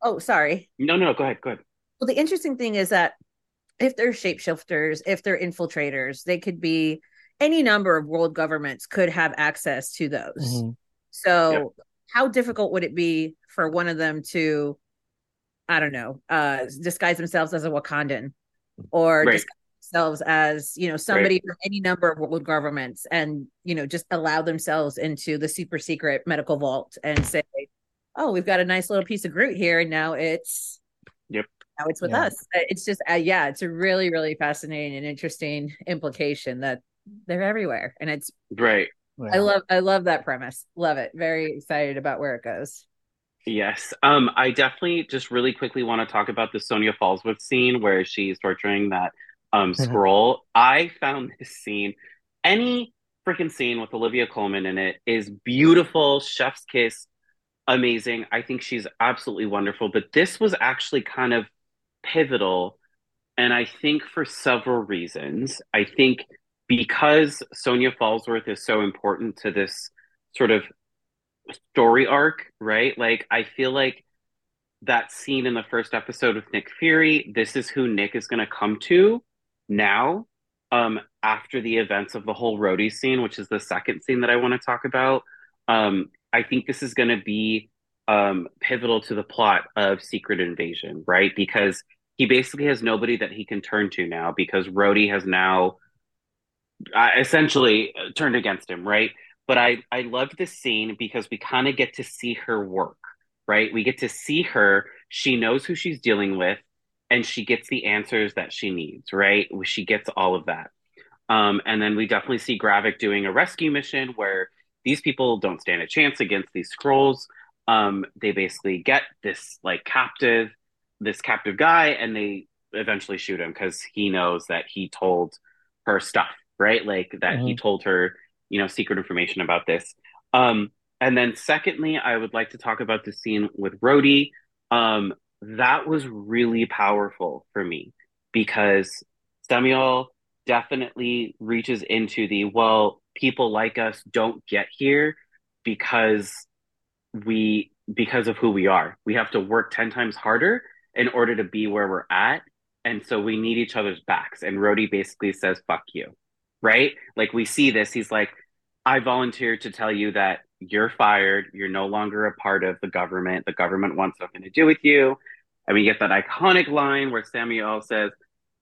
Oh, sorry. No, no, go ahead. Go ahead. Well, the interesting thing is that if they're shapeshifters, if they're infiltrators, they could be any number of world governments could have access to those. Mm-hmm. So, yep. how difficult would it be for one of them to, I don't know, uh, disguise themselves as a Wakandan or right. disguise themselves as, you know, somebody right. from any number of world governments and, you know, just allow themselves into the super secret medical vault and say, oh, we've got a nice little piece of Groot here. And now it's, yep now it's with yeah. us. It's just, uh, yeah, it's a really, really fascinating and interesting implication that they're everywhere, and it's great. I love, I love that premise. Love it. Very excited about where it goes. Yes. Um, I definitely just really quickly want to talk about the Sonya Falsworth scene where she's torturing that um scroll. I found this scene, any freaking scene with Olivia Colman in it is beautiful, chef's kiss, amazing. I think she's absolutely wonderful. But this was actually kind of pivotal. And I think for several reasons. I think because Sonya Falsworth is so important to this sort of story arc, right? Like, I feel like that scene in the first episode with Nick Fury, this is who Nick is going to come to now um, after the events of the whole Rhodey scene, which is the second scene that I want to talk about. Um, I think this is going to be um, pivotal to the plot of Secret Invasion, right? Because he basically has nobody that he can turn to now because Rhodey has now uh, essentially turned against him, right? But I I love this scene because we kind of get to see her work, right? We get to see her. She knows who she's dealing with, and she gets the answers that she needs, right? She gets all of that. Um, and then we definitely see Gravik doing a rescue mission where these people don't stand a chance against these Skrulls. Um, they basically get this like captive, this captive guy, and they eventually shoot him because he knows that he told her stuff, right? Like that mm-hmm. he told her, you know, secret information about this. Um, and then secondly, I would like to talk about the scene with Rhodey. Um, that was really powerful for me because Samuel definitely reaches into the well, people like us don't get here because we because of who we are. We have to work 10 times harder in order to be where we're at. And so we need each other's backs. And Rhodey basically says, fuck you. Right? Like we see this. He's like, I volunteered to tell you that you're fired. You're no longer a part of the government. The government wants nothing to do with you. And we get that iconic line where Samuel says,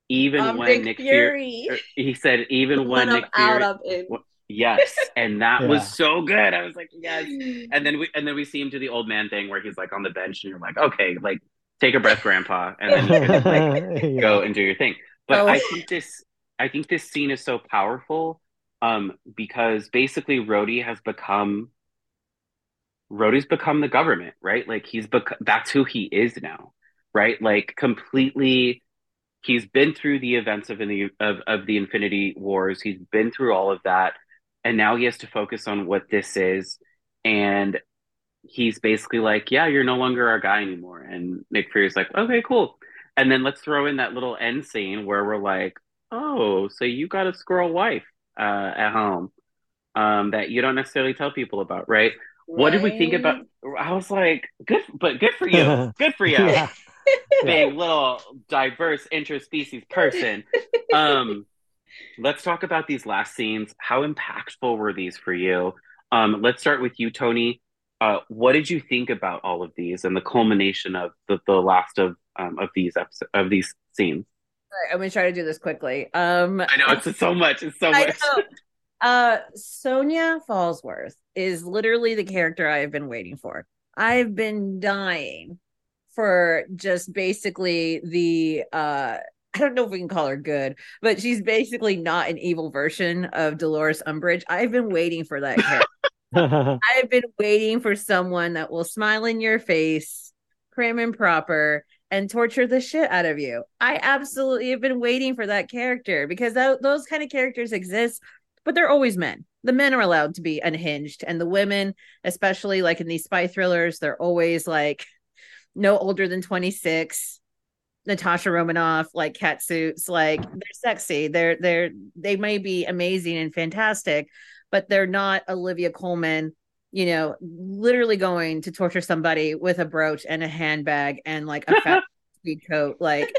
even um, when Nick, Nick Fury, Fury, he said, even when Nick Fury, out of him. yes, and that yeah. was so good. I was like, yes. And then we and then we see him do the old man thing where he's like on the bench, and you're like, okay, like take a breath, Grandpa, and then you can like yeah. go and do your thing. But oh. I think this, I think this scene is so powerful, um, because basically Rhodey has become Rhodey's become the government, right? Like he's bec- that's who he is now, right? Like completely he's been through the events of the of, of the Infinity Wars. He's been through all of that, and now he has to focus on what this is. And he's basically like, "Yeah, you're no longer our guy anymore." And Nick Fury's like, "Okay, cool." And then let's throw in that little end scene where we're like, "Oh, so you got a Skrull wife uh, at home um, that you don't necessarily tell people about, right?" Right. What did we think about? I was like, good, but good for you. good for you. yeah being little diverse interspecies person. Um, let's talk about these last scenes. How impactful were these for you? Um, let's start with you, Toni. Uh, what did you think about all of these and the culmination of the, the last of um, of these episodes of these scenes? All right, I'm gonna try to do this quickly. Um, I know it's so much. It's so much. Uh, Sonya Falsworth is literally the character I have been waiting for. I've been dying for just basically the uh I don't know if we can call her good, but she's basically not an evil version of Dolores Umbridge. I've been waiting for that I've been waiting for someone that will smile in your face, prim and proper, and torture the shit out of you. I absolutely have been waiting for that character because those kind of characters exist, but they're always men. The men are allowed to be unhinged, and the women, especially like in these spy thrillers, they're always like no older than 26 natasha romanoff like cat suits like they're sexy they're they're they may be amazing and fantastic but they're not olivia colman you know literally going to torture somebody with a brooch and a handbag and like a fat speed coat like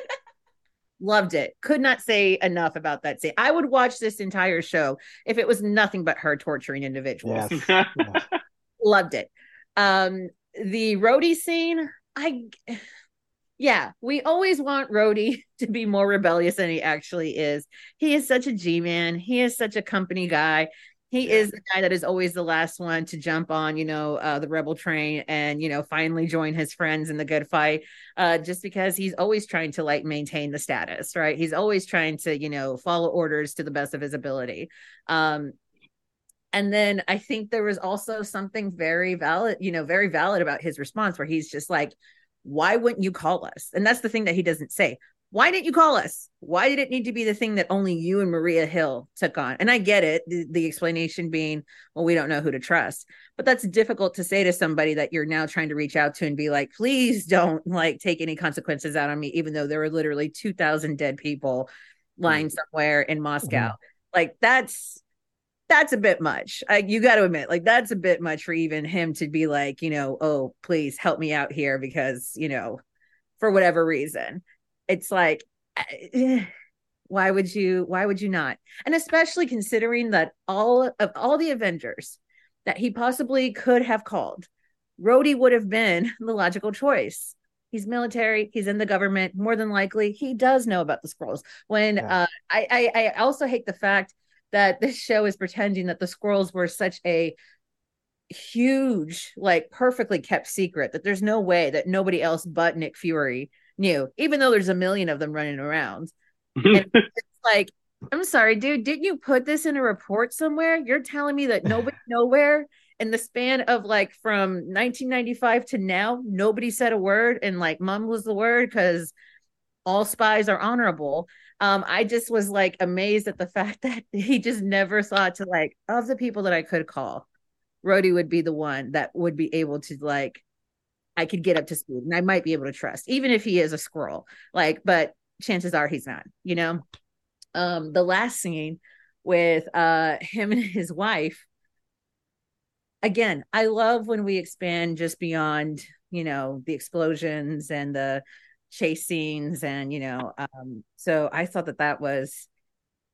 loved it could not say enough about that scene i would watch this entire show if it was nothing but her torturing individuals yes. loved it um the Rhodey scene I yeah, we always want Rhodey to be more rebellious than he actually is. He is such a G man. He is such a company guy. He is the guy that is always the last one to jump on, you know, uh, the rebel train and you know finally join his friends in the good fight. Uh, just because he's always trying to like maintain the status, right? He's always trying to, you know, follow orders to the best of his ability. Um, and then I think there was also something very valid, you know, very valid about his response where he's just like, why wouldn't you call us? And that's the thing that he doesn't say. Why didn't you call us? Why did it need to be the thing that only you and Maria Hill took on? And I get it, the, the, explanation being, well, we don't know who to trust. But that's difficult to say to somebody that you're now trying to reach out to and be like, please don't like take any consequences out on me, even though there were literally 2,000 dead people lying mm-hmm. somewhere in Moscow. Mm-hmm. Like that's that's a bit much. I, you got to admit, like that's a bit much for even him to be like, you know, oh, please help me out here because, you know, for whatever reason it's like why would you why would you not? And especially considering that all of all the avengers that he possibly could have called Rhodey would have been the logical choice. He's military he's in the government more than likely he does know about the Skrulls when yeah. uh, I, I i also hate the fact that this show is pretending that the Skrulls were such a huge like perfectly kept secret that there's no way that nobody else but nick fury knew, even though there's a million of them running around. and it's like, I'm sorry, dude, didn't you put this in a report somewhere? You're telling me that nobody nowhere in the span of like from 1995 to now, nobody said a word and like mum was the word because all spies are honorable. Um, I just was like amazed at the fact that he just never thought to like of the people that I could call, Rhodey would be the one that would be able to like I could get up to speed and I might be able to trust, even if he is a Skrull. Like, but chances are he's not, you know? Um, the last scene with uh him and his wife. Again, I love when we expand just beyond, you know, the explosions and the chase scenes and you know um so i thought that that was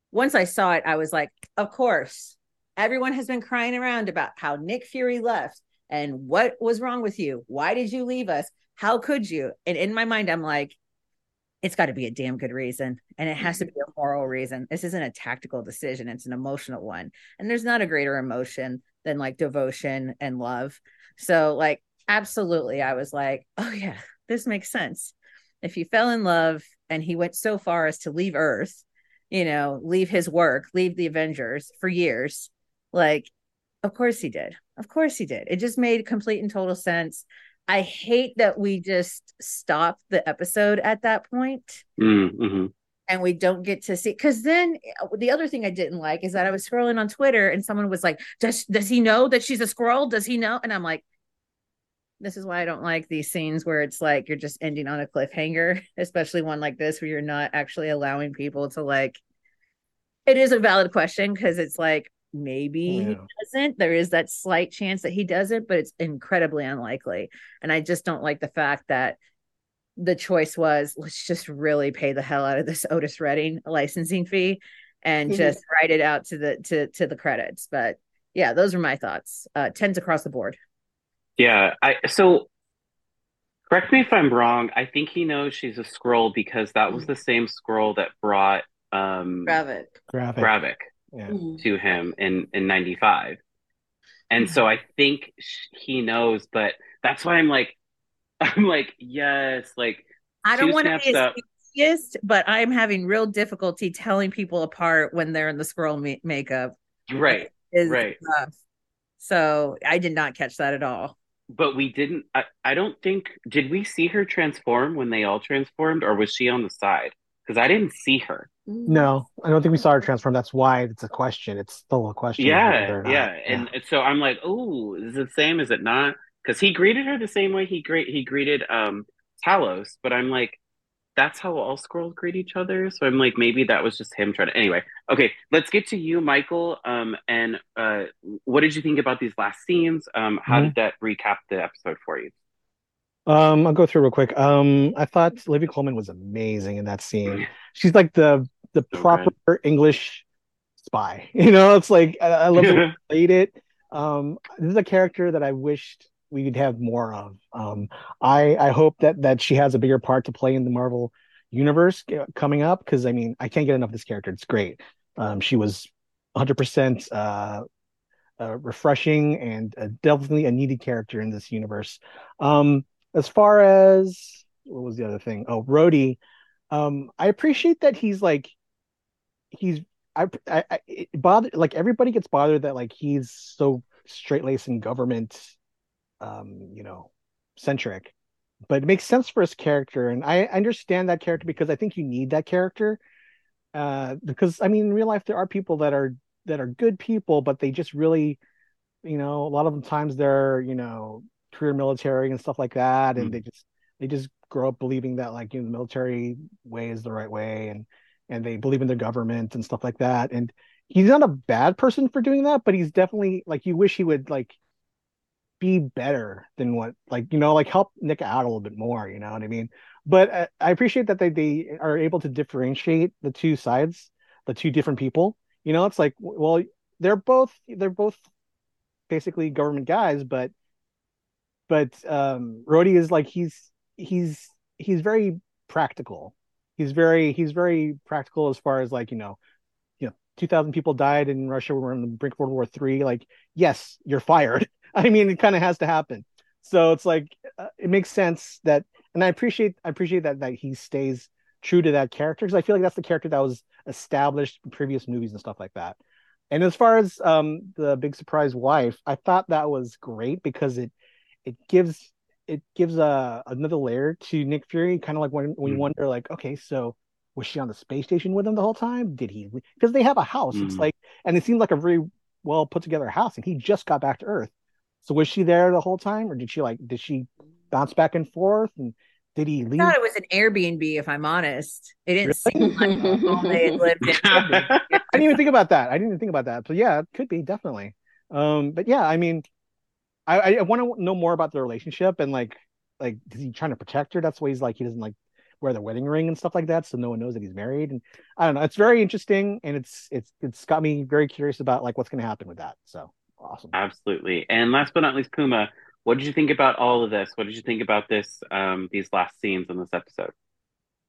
once i saw it i was like of course everyone has been crying around about how nick fury left and what was wrong with you? Why did you leave us? How could you? And in my mind, I'm like, it's got to be a damn good reason. And it has to be a mm-hmm. moral reason. This isn't a tactical decision, it's an emotional one. And there's not a greater emotion than like devotion and love. So, like, absolutely, I was like, oh, yeah, this makes sense. If you fell in love and he went so far as to leave Earth, you know, leave his work, leave the Avengers for years, like, of course he did. Of course he did. It just made complete and total sense. I hate that we just stopped the episode at that point. Mm-hmm. And we don't get to see because then the other thing I didn't like is that I was scrolling on Twitter and someone was like, Does does he know that she's a Skrull? Does he know? And I'm like, this is why I don't like these scenes where it's like you're just ending on a cliffhanger, especially one like this where you're not actually allowing people to like it is a valid question because it's like maybe oh, yeah. he doesn't. There is that slight chance that he doesn't, but it's incredibly unlikely. And I just don't like the fact that the choice was let's just really pay the hell out of this Otis Redding licensing fee and mm-hmm. just write it out to the to to the credits. But yeah, those are my thoughts. Uh tens across the board. Yeah, I so correct me if I'm wrong. I think he knows she's a Skrull because that was mm. the same Skrull that brought um Gravik. Gravik. Gravik yeah. Mm-hmm. to him in in 95 and mm-hmm. so i think he knows but that's why i'm like i'm like yes like i don't want to be a atheist but i'm having real difficulty telling people apart when they're in the Skrull ma- makeup right right tough. so i did not catch that at all but we didn't I, I don't think did we see her transform when they all transformed or was she on the side because i didn't see her no, I don't think we saw her transform. That's why it's a question. It's still a question. Yeah, yeah. yeah. And so I'm like, oh, is it the same? Is it not? Because he greeted her the same way he greet he greeted um Talos, but I'm like, that's how all Skrulls greet each other. So I'm like, maybe that was just him trying to. Anyway, okay, let's get to you, Michael. Um, and uh, what did you think about these last scenes? Um, how mm-hmm. did that recap the episode for you? Um, I'll go through real quick. Um, I thought Olivia Colman was amazing in that scene. She's like the the so proper good. English spy. You know, it's like I, I love to played it. Um, this is a character that I wished we could have more of. Um, I I hope that that she has a bigger part to play in the Marvel universe coming up because I mean I can't get enough of this character. It's great. Um, she was 100 uh, percent uh, refreshing and uh, definitely a needed character in this universe. Um, as far as what was the other thing? Oh, Rhodey. Um, I appreciate that he's like he's I, I, I bother like everybody gets bothered that like he's so straight laced and government um you know centric but it makes sense for his character, and I understand that character because I think you need that character. Uh, because I mean, in real life, there are people that are that are good people, but they just really, you know, a lot of the times they're you know career military and stuff like that, and mm. they just they just grow up believing that like you know the military way is the right way, and and they believe in the government and stuff like that. And he's not a bad person for doing that, but he's definitely like you wish he would like be better than what like you know like help Nick out a little bit more. You know what I mean? But uh, I appreciate that they they are able to differentiate the two sides, the two different people. You know, it's like well they're both they're both basically government guys, but but um is like he's he's he's very practical. He's very he's very practical as far as like you know you know, 2,000 people died in Russia. We're on the brink of World War Three. Like, yes, you're fired. I mean, it kind of has to happen. So it's like uh, it makes sense that, and I appreciate I appreciate that that he stays true to that character because I feel like that's the character that was established in previous movies and stuff like that. And as far as um, the big surprise wife, I thought that was great because it it gives it gives a another layer to Nick Fury, kind of like when when mm. you wonder like, okay, so was she on the space station with him the whole time? Did he? Because they have a house. Mm. It's like, and it seemed like a very well put together house, and he just got back to Earth. So was she there the whole time, or did she like? Did she bounce back and forth? And did he leave? I thought it was an Airbnb. If I'm honest, it didn't really? seem like all they had lived in. I didn't even think about that. I didn't even think about that. But yeah, it could be definitely. Um, but yeah, I mean, I I want to know more about the relationship and like like is he trying to protect her? That's why he's like he doesn't like wear the wedding ring and stuff like that, so no one knows that he's married. And I don't know, it's very interesting, and it's it's it's got me very curious about like what's going to happen with that. So awesome, absolutely. And last but not least, Puma, what did you think about all of this? What did you think about this um, these last scenes in this episode?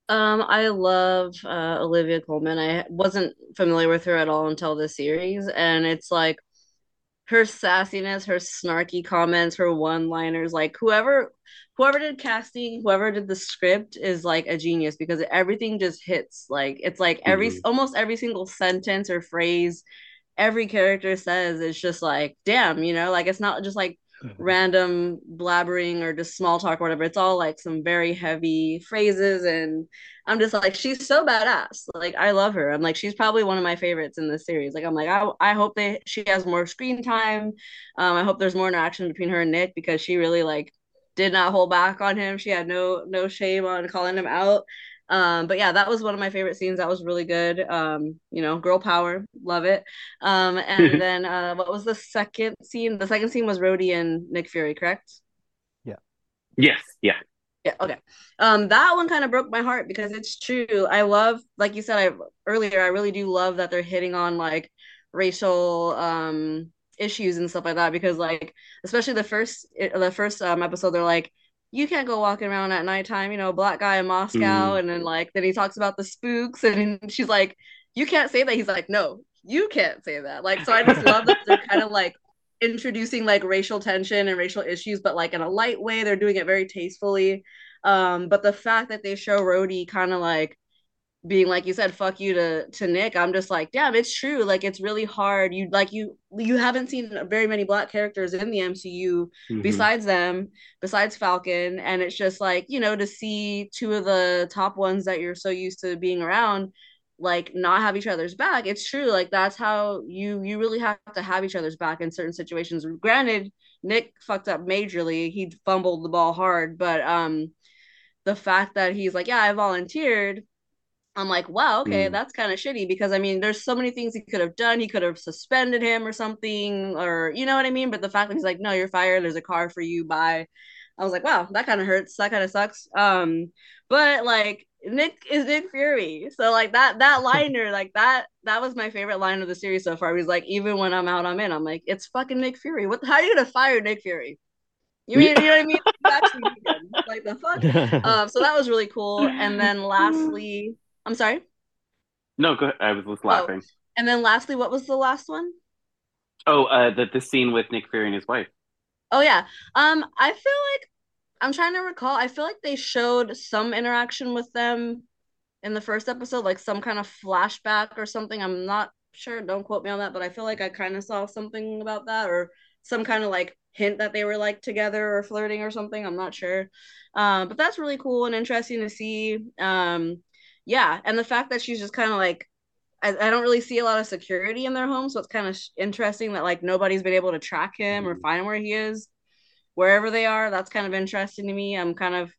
Um, I love uh, Olivia Colman. I wasn't familiar with her at all until this series, and it's like her sassiness, her snarky comments, her one-liners, like whoever whoever did casting, whoever did the script is like a genius because everything just hits. Like it's like every mm-hmm. almost every single sentence or phrase every character says is just like, damn, you know, like it's not just like. Random blabbering or just small talk or whatever. It's all like some very heavy phrases and I'm just like, she's so badass. Like I love her. I'm like, she's probably one of my favorites in this series. Like I'm like, I, I hope they she has more screen time. Um, I hope there's more interaction between her and Nick because she really like did not hold back on him. She had no no shame on calling him out. Um, but yeah, that was one of my favorite scenes. That was really good. Um, you know, girl power, love it. Um, and then uh, what was the second scene? The second scene was Rhodey and Nick Fury, correct? Yeah. Yes. Yeah. Yeah. Okay. Um, that one kind of broke my heart because it's true. I love, like you said, I earlier, I really do love that they're hitting on like racial um issues and stuff like that because like especially the first the first um episode they're like you can't go walking around at nighttime, you know, a black guy in Moscow. Mm. And then like then he talks about the spooks and she's like, You can't say that. He's like, No, you can't say that. Like, so I just love that they're kind of like introducing like racial tension and racial issues, but like in a light way. They're doing it very tastefully. Um, but the fact that they show Rhodey kind of like being like you said fuck you to to nick i'm just like damn it's true like it's really hard you like you you haven't seen very many black characters in the mcu mm-hmm. besides them besides falcon and it's just like you know to see two of the top ones that you're so used to being around like not have each other's back it's true like that's how you you really have to have each other's back in certain situations granted nick fucked up majorly he fumbled the ball hard but um the fact that he's like yeah i volunteered I'm like, wow, okay, mm. that's kind of shitty because I mean, there's so many things he could have done. He could have suspended him or something, or you know what I mean. But the fact that he's like, no, you're fired. There's a car for you. Bye. I was like, wow, that kind of hurts. That kind of sucks. Um, but like Nick is Nick Fury, so like that that liner, like that that was my favorite line of the series so far. He's like, even when I'm out, I'm in. I'm like, it's fucking Nick Fury. What? How are you gonna fire Nick Fury? You mean you know what I mean? Like the fuck. Um, so that was really cool. And then lastly, I'm sorry. No, go ahead. I was just laughing. Oh. And then lastly, what was the last one? Oh, uh, the the scene with Nick Fury and his wife. Oh yeah. Um, I feel like I'm trying to recall. I feel like they showed some interaction with them in the first episode, like some kind of flashback or something. I'm not sure. Don't quote me on that, but I feel like I kind of saw something about that, or some kind of like hint that they were like together or flirting or something. I'm not sure. Um, but that's really cool and interesting to see. Um, yeah, and the fact that she's just kind of like I, I, don't really see a lot of security in their home, so it's kind of sh- interesting that like nobody's been able to track him or mm-hmm. find where he is, wherever they are. That's kind of interesting to me. I'm kind of,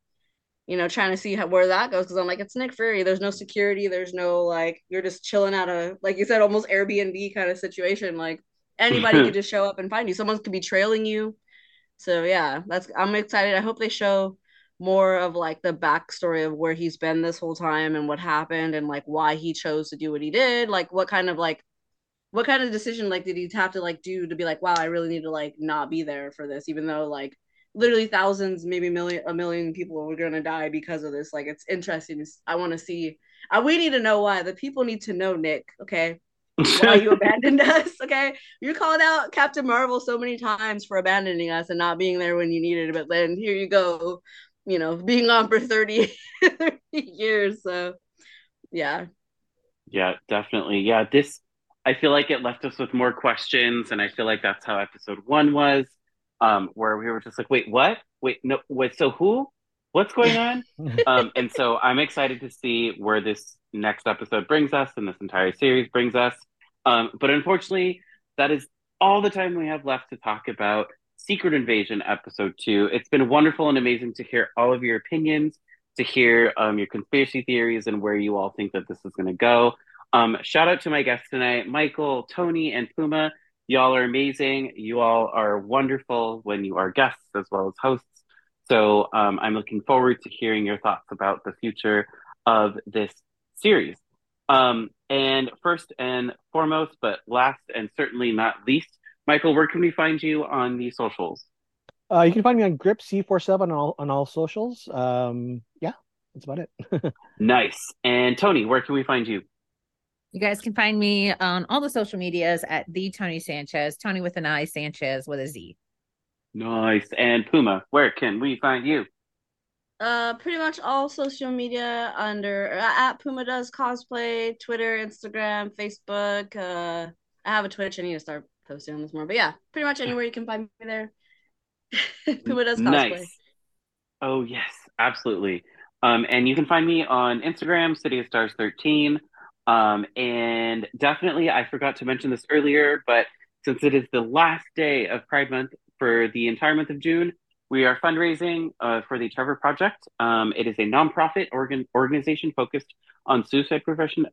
you know, trying to see how, where that goes because I'm like, it's Nick Fury. There's no security. There's no like, you're just chilling out of like you said, almost Airbnb kind of situation. Like anybody could just show up and find you. Someone could be trailing you. So yeah, that's I'm excited. I hope they show more of like the backstory of where he's been this whole time and what happened and like why he chose to do what he did. Like what kind of like what kind of decision like did he have to like do to be like wow i really need to like not be there for this even though like literally thousands maybe million a million people were going to die because of this. Like it's interesting i want to see uh, we need to know why. The people need to know nick okay? Why you abandoned us okay? You called out captain marvel so many times for abandoning us and not being there when you needed it but then here you go you know, being on for 30, 30 years. So, yeah. Yeah, definitely. Yeah, this, I feel like it left us with more questions. And I feel like that's how episode one was, um, where we were just like, wait, what? Wait, no, wait, so who? What's going on? um, and so I'm excited to see where this next episode brings us and this entire series brings us. Um, but unfortunately, that is all the time we have left to talk about. Secret Invasion episode two. It's been wonderful and amazing to hear all of your opinions, to hear um, your conspiracy theories, and where you all think that this is going to go. Um, shout out to my guests tonight, Michael, Toni, and Puma. Y'all are amazing. You all are wonderful when you are guests as well as hosts. So um, I'm looking forward to hearing your thoughts about the future of this series. Um, and first and foremost, but last and certainly not least, Michael, where can we find you on the socials? Uh, you can find me on Grip C47 on all on all socials. Um, yeah, that's about it. nice. And Toni, where can we find you? You guys can find me on all the social medias at the Toni Sanchez, Toni with an I, Sanchez with a Z. Nice. And Puma, where can we find you? Uh, pretty much all social media under uh, at Puma does cosplay, Twitter, Instagram, Facebook. Uh, I have a Twitch. I need to start posting on this more. But yeah, pretty much anywhere you can find me there. Puma does cosplay. Nice. Oh yes, absolutely. Um, and you can find me on Instagram, City of Stars 13. Um, and definitely, I forgot to mention this earlier, but since it is the last day of Pride Month for the entire month of June, we are fundraising uh, for the Trevor Project. Um, it is a nonprofit organ- organization focused on suicide prevention,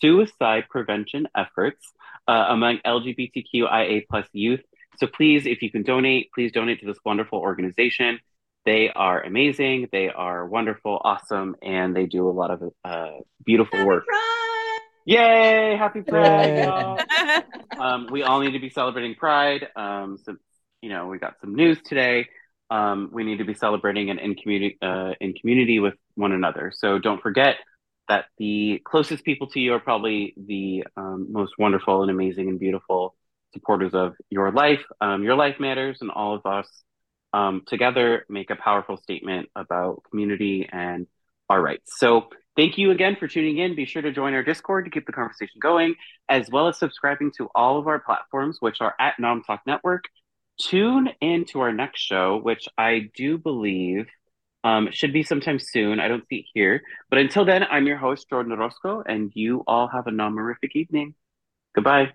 suicide prevention efforts uh, among LGBTQIA plus youth. So please, if you can donate, please donate to this wonderful organization. They are amazing. They are wonderful, awesome, and they do a lot of uh, beautiful happy work. Pride! Yay! Happy Pride! um, we all need to be celebrating Pride. Um, so, you know, we got some news today. Um, we need to be celebrating and in community uh, in community with one another. So don't forget that the closest people to you are probably the um, most wonderful and amazing and beautiful supporters of your life. Um, your life matters, and all of us um, together make a powerful statement about community and our rights. So, thank you again for tuning in. Be sure to join our Discord to keep the conversation going, as well as subscribing to all of our platforms, which are at Nom Talk Network. Tune in to our next show, which I do believe um, should be sometime soon. I don't see it here. But until then, I'm your host, Jordyn Orozco, and you all have a non evening. Goodbye.